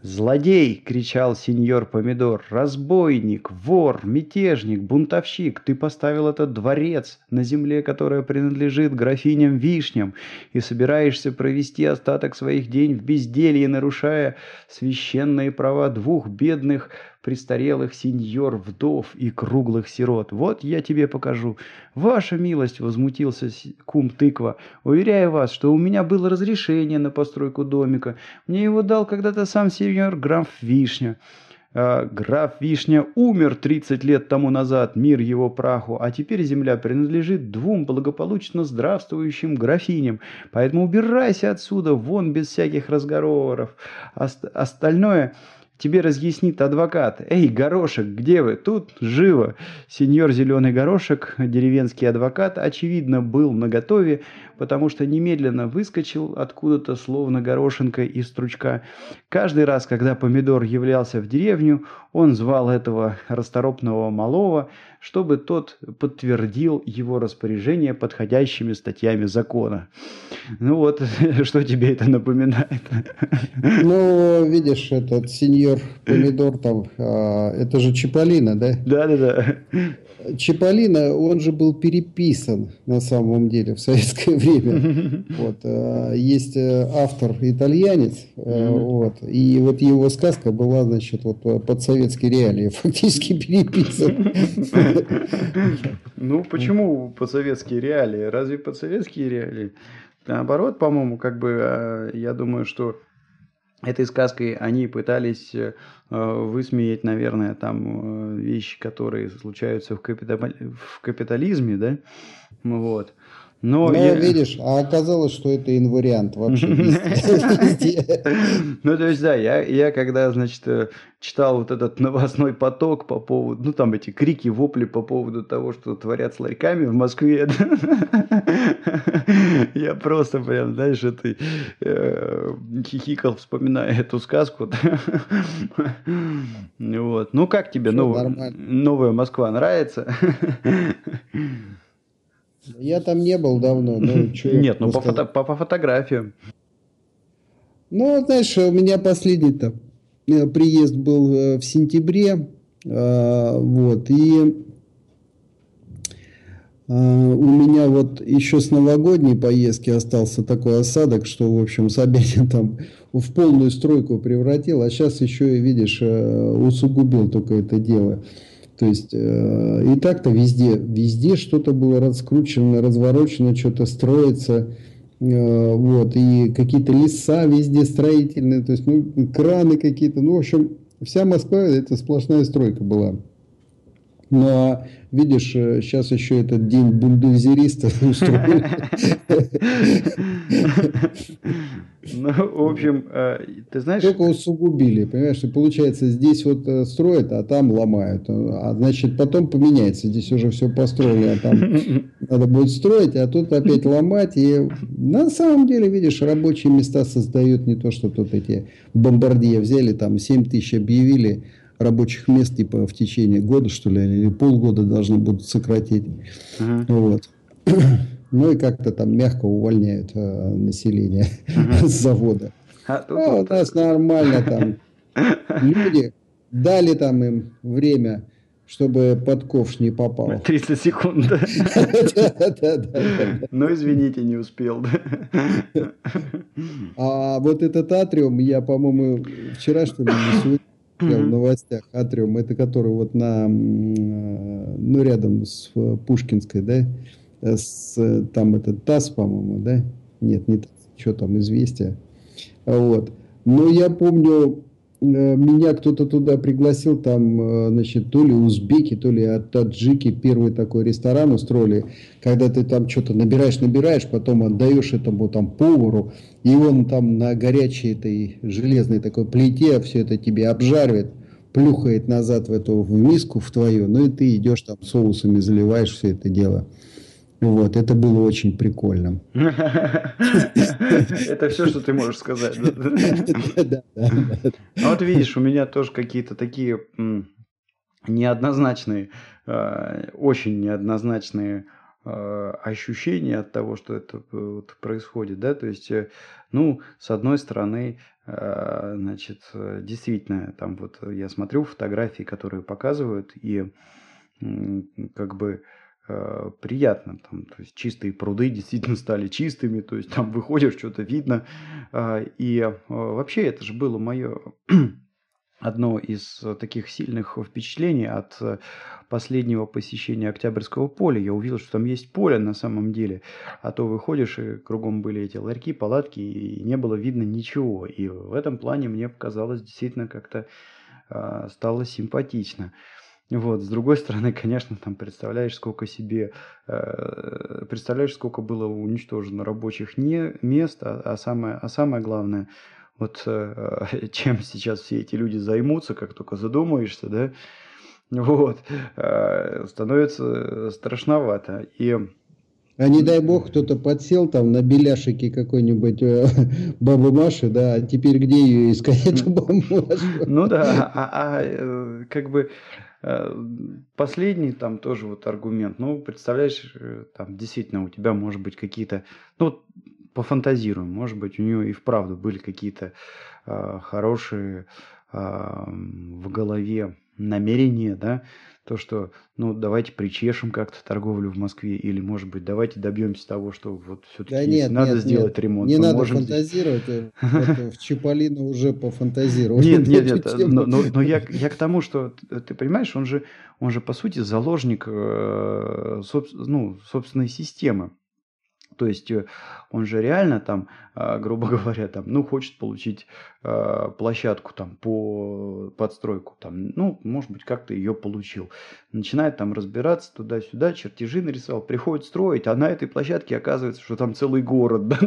«Злодей!» — кричал сеньор Помидор. «Разбойник, вор, мятежник, бунтовщик! Ты поставил этот дворец на земле, которая принадлежит графиням-вишням, и собираешься провести остаток своих дней в безделье, нарушая священные права двух бедных престарелых сеньор, вдов и круглых сирот. Вот я тебе покажу. Ваша милость, возмутился кум тыква. Уверяю вас, что у меня было разрешение на постройку домика. Мне его дал когда-то сам сеньор граф Вишня. А, граф Вишня умер 30 лет тому назад, мир его праху, а теперь земля принадлежит двум благополучно здравствующим графиням. Поэтому убирайся отсюда, вон без всяких разговоров. Ост- остальное Тебе разъяснит адвокат. Эй, горошек, где вы? Тут живо. Сеньор Зеленый Горошек, деревенский адвокат, очевидно, был наготове, потому что немедленно выскочил откуда-то, словно горошинка из стручка. Каждый раз, когда помидор являлся в деревню, он звал этого расторопного малого, чтобы тот подтвердил его распоряжение подходящими статьями закона. Ну вот, что тебе это напоминает? Ну, видишь, этот сеньор помидор там, а, это же Чиполлино, да? Да, Чиполлино, он же был переписан на самом деле в советское время. Вот, э, есть э, автор итальянец, э, вот, и вот его сказка была, значит, вот под советские реалии фактически переписан. Ну, почему под советские реалии? Разве под советские реалии? Наоборот, по-моему, как бы, я думаю, что этой сказкой они пытались э, высмеять, наверное, там э, вещи, которые случаются в, капитали... в капитализме, да, вот. Но, Но я... видишь, а оказалось, что это инвариант вообще. Ну, то есть, да, я, я когда, значит, э, читал вот этот новостной поток по поводу, ну, там эти крики, вопли по поводу того, что творят с ларьками в Москве, я просто прям, знаешь, это э, хихикал, вспоминая эту сказку. Вот. Ну, как тебе новая Москва нравится? Я там не был давно. Нет, ну по, фото, по, по фотографиям. Ну, знаешь, у меня последний там э, приезд был э, в сентябре. Э, вот, и у меня вот еще с новогодней поездки остался такой осадок, что, в общем, Собянин там в полную стройку превратил, а сейчас еще и, видишь, усугубил только это дело. То есть э, и так-то везде, везде что-то было раскручено, разворочено, что-то строится. Э, вот, и какие-то леса везде строительные, то есть, ну, краны какие-то. Ну, в общем, вся Москва это сплошная стройка была. Ну, а видишь, сейчас э, еще этот день бульдозериста устроили. Ну, в общем, э, ты знаешь... Только усугубили, понимаешь, и получается, здесь вот э, строят, а там ломают. А значит, потом поменяется. Здесь уже все построили, а там надо будет строить, а тут опять ломать. И на самом деле, видишь, рабочие места создают не то, что тут эти бомбардье взяли, там 7 тысяч объявили, рабочих мест типа в течение года, что ли, или полгода должны будут сократить. Uh-huh. Вот. Ну и как-то там мягко увольняют э, население uh-huh. с завода. А, ну, у нас нормально там. Люди дали там им время, чтобы под ковш не попал. 30 секунд, да? Ну, извините, не успел. А вот этот атриум, я, по-моему, вчера, что ли, не сегодня в новостях Атриум, это который вот на, ну, рядом с э, Пушкинской, да, с, там этот ТАСС, по-моему, да? Нет, не ТАСС, что там, известия. Вот. Но я помню, э, меня кто-то туда пригласил, там, э, значит, то ли узбеки, то ли таджики первый такой ресторан устроили, когда ты там что-то набираешь, набираешь, потом отдаешь этому там повару, и он там на горячей этой железной такой плите все это тебе обжаривает, плюхает назад в эту в миску в твою, ну и ты идешь там соусами заливаешь все это дело. Вот, это было очень прикольно. Это все, что ты можешь сказать. А вот видишь, у меня тоже какие-то такие неоднозначные, а, очень неоднозначные а, ощущения от того, что это вот происходит, да, то есть, э, ну, с одной стороны, значит, действительно, там вот я смотрю фотографии, которые показывают, и как бы Э, приятно. Там, то есть чистые пруды действительно стали чистыми, то есть там выходишь, что-то видно. Э, и э, вообще это же было мое одно из таких сильных впечатлений от последнего посещения Октябрьского поля. Я увидел, что там есть поле на самом деле. А то выходишь, и кругом были эти ларьки, палатки, и не было видно ничего. И в этом плане мне показалось действительно как-то стало симпатично. Вот, с другой стороны, конечно, там представляешь, сколько себе, э, представляешь, сколько было уничтожено рабочих не, мест, а, а, самое, а самое главное, вот э, чем сейчас все эти люди займутся, как только задумаешься, да, вот, э, становится страшновато. И А не дай бог, кто-то подсел там на беляшике какой-нибудь э, бабы Маши, да, а теперь где ее искать, эту бабу Машу? Ну да, а, а, а как бы э, последний там тоже вот аргумент. Ну, представляешь, э, там действительно у тебя может быть какие-то, ну, пофантазируем, может быть, у нее и вправду были какие-то э, хорошие э, в голове намерения, да, то, что, ну, давайте причешем как-то торговлю в Москве, или, может быть, давайте добьемся того, что вот все-таки да нет, надо нет, сделать нет, ремонт. Не надо фантазировать, здесь... Э, в Чиполлино уже пофантазировал. Нет, нет, нет, но, я, к тому, что, ты понимаешь, он же, он же по сути, заложник э, ну, собственной системы. То есть э, он же реально там, грубо говоря, там, ну, хочет получить а, площадку там по подстройку, там, ну, может быть, как-то ее получил. Начинает там разбираться туда-сюда, чертежи нарисовал, приходит строить, а на этой площадке оказывается, что там целый город, да,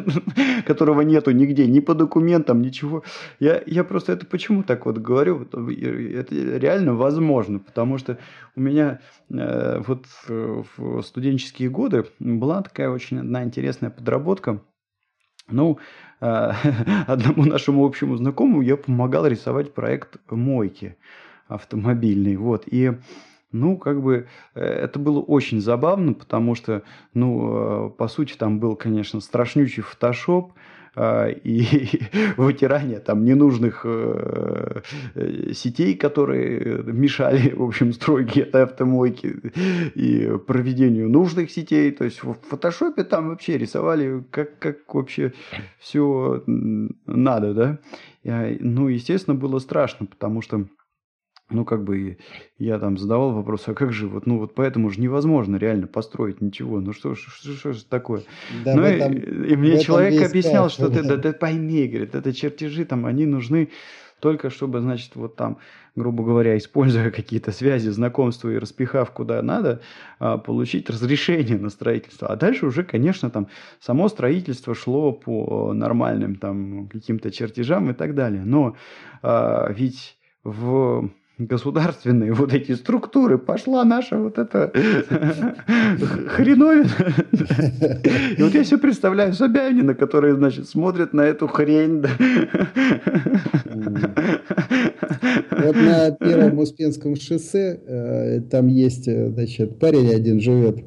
которого нету нигде, ни по документам, ничего. Я, я просто это почему так вот говорю, это реально возможно, потому что у меня э, вот в студенческие годы была такая очень одна интересная подработка, ну, э, одному нашему общему знакомому я помогал рисовать проект мойки автомобильной. Вот. И ну, как бы э, это было очень забавно, потому что, ну, э, по сути, там был, конечно, страшнючий фотошоп, а, и вытирание там ненужных э, э, сетей, которые мешали, в общем, стройке этой автомойки и проведению нужных сетей. То есть в фотошопе там вообще рисовали как, как вообще все надо, да. Ну, естественно, было страшно, потому что ну, как бы я там задавал вопрос, а как же, вот, ну, вот поэтому же невозможно реально построить ничего, ну, что, что, что, же такое? Да, ну, этом, и, и мне человек объяснял, что ты, да, да пойми, говорит, это чертежи там, они нужны только чтобы, значит, вот там, грубо говоря, используя какие-то связи, знакомства и распихав куда надо, а, получить разрешение на строительство. А дальше уже, конечно, там само строительство шло по нормальным там каким-то чертежам и так далее. Но а, ведь в государственные вот эти структуры, пошла наша вот эта хреновина. И вот я себе представляю Собянина, который, значит, смотрит на эту хрень. Вот на Первом Успенском шоссе э, там есть, э, значит, парень один живет.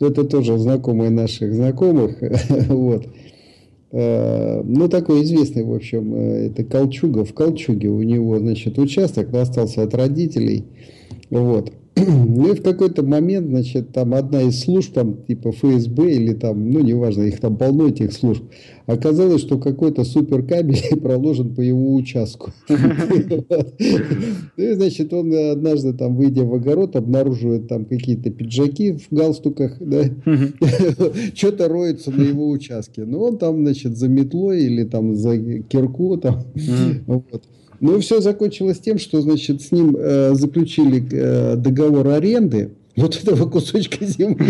Это тоже знакомый наших знакомых. Вот. Э, ну, такой известный, в общем, э, это Колчуга. В Колчуге у него, значит, участок остался от родителей. Вот. Ну и в какой-то момент, значит, там одна из служб, там, типа ФСБ или там, ну, неважно, их там полно, этих служб, оказалось, что какой-то суперкабель проложен по его участку. Ну и, значит, он однажды, там, выйдя в огород, обнаруживает там какие-то пиджаки в галстуках, да, что-то роется на его участке. Ну, он там, значит, за метлой или там за кирку, там, вот. Ну и все закончилось тем, что, значит, с ним э, заключили э, договор аренды вот этого кусочка земли.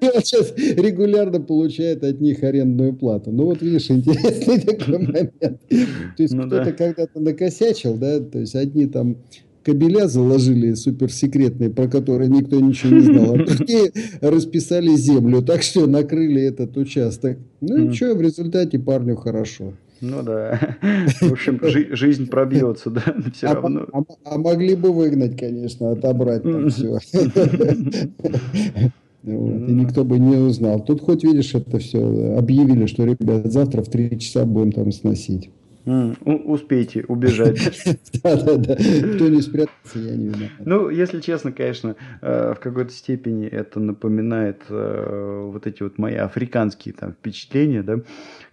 И он сейчас регулярно получает от них арендную плату. Ну вот видишь, интересный такой момент. То есть ну, кто-то да. когда-то накосячил, да, то есть одни там кабеля заложили суперсекретные, про которые никто ничего не знал, а другие расписали землю, так что накрыли этот участок. Ну и что, в результате парню хорошо. Ну да. В общем, жи- жизнь пробьется, да, все а, равно. А, а могли бы выгнать, конечно, отобрать там все. Вот, и никто бы не узнал. Тут хоть видишь, это все объявили, что, ребят, завтра в три часа будем там сносить. Успейте убежать. Да-да-да. Кто не спрятался, я не виноват. Ну, если честно, конечно, э, в какой-то степени это напоминает э, вот эти вот мои африканские там впечатления, да,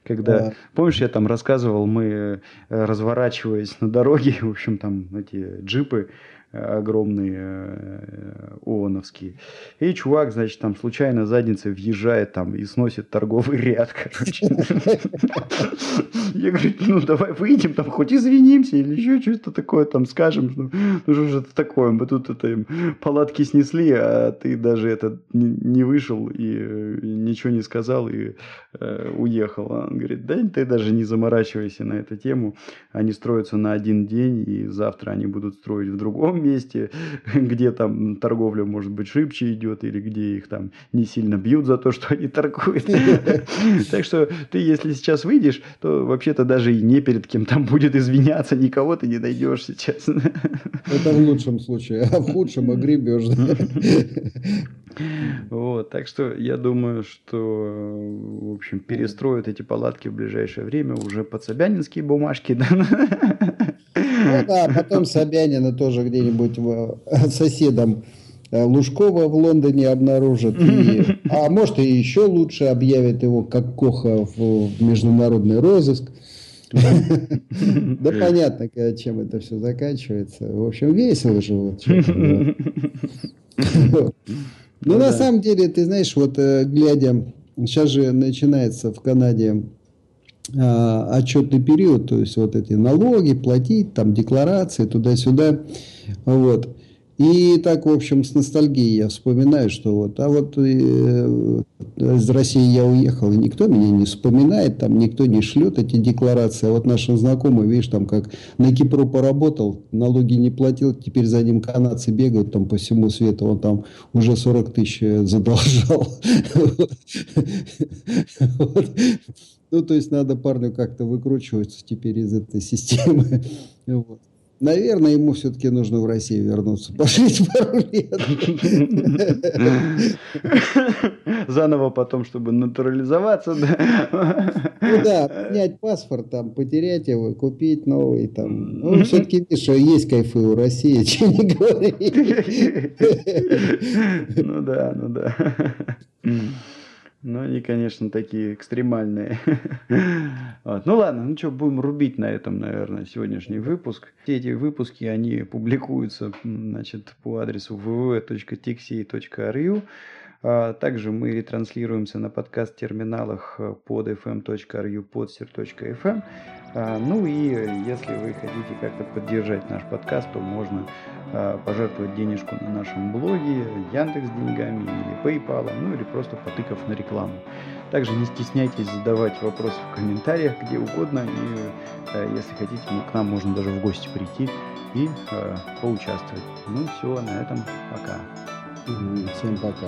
когда, да. помнишь, я там рассказывал, мы э, разворачиваясь на дороге, в общем, там эти джипы, огромные э, ООНовские. И чувак, значит, там случайно задницей въезжает там и сносит торговый ряд, короче. Я говорю, ну давай выйдем, там хоть извинимся или еще что-то такое там скажем. Ну, что же это такое, мы тут это им палатки снесли, а ты даже это не вышел и э, ничего не сказал и э, уехал. Он говорит, да ты даже не заморачивайся на эту тему, они строятся на один день, и завтра они будут строить в другом другом месте, где там торговля, может быть, шибче идет, или где их там не сильно бьют за то, что они торгуют. Так что ты, если сейчас выйдешь, то вообще-то даже и не перед кем там будет извиняться, никого ты не найдешь сейчас. Это в лучшем случае, а в худшем огребешь. Вот, так что я думаю, что, в общем, перестроят эти палатки в ближайшее время уже под собянинские бумажки, да? Ну да, потом Собянина тоже где-нибудь соседом э, Лужкова в Лондоне обнаружат. И, а может и еще лучше объявят его как Коха в международный розыск. Да понятно, чем это все заканчивается. В общем, весело же. Вот, ну, ну, на да. самом деле, ты знаешь, вот э, глядя, сейчас же начинается в Канаде отчетный период, то есть вот эти налоги платить, там декларации туда-сюда, вот. И так, в общем, с ностальгией я вспоминаю, что вот, а вот э, из России я уехал, и никто меня не вспоминает, там никто не шлет эти декларации. А вот наши знакомые, видишь, там как на Кипру поработал, налоги не платил, теперь за ним канадцы бегают там по всему свету, он там уже 40 тысяч задолжал. Ну, то есть надо парню как-то выкручиваться теперь из этой системы. Наверное, ему все-таки нужно в Россию вернуться, пожить пару лет. Заново потом, чтобы натурализоваться, да? Ну да, менять паспорт, там, потерять его, купить новый, там. Ну, все-таки, видишь, есть кайфы у России, чем не говори. Ну да, ну да. Ну, они, конечно, такие экстремальные. вот. Ну ладно, ну что, будем рубить на этом, наверное, сегодняшний выпуск. Все эти выпуски, они публикуются значит, по адресу www.tixi.ru. А также мы ретранслируемся на подкаст-терминалах под fm.ru, podster.fm. А, ну и если вы хотите как-то поддержать наш подкаст, то можно а, пожертвовать денежку на нашем блоге, Яндекс деньгами или PayPal, ну или просто потыкав на рекламу. Также не стесняйтесь задавать вопросы в комментариях где угодно, и а, если хотите, к нам можно даже в гости прийти и поучаствовать. Ну все, на этом пока. Всем пока.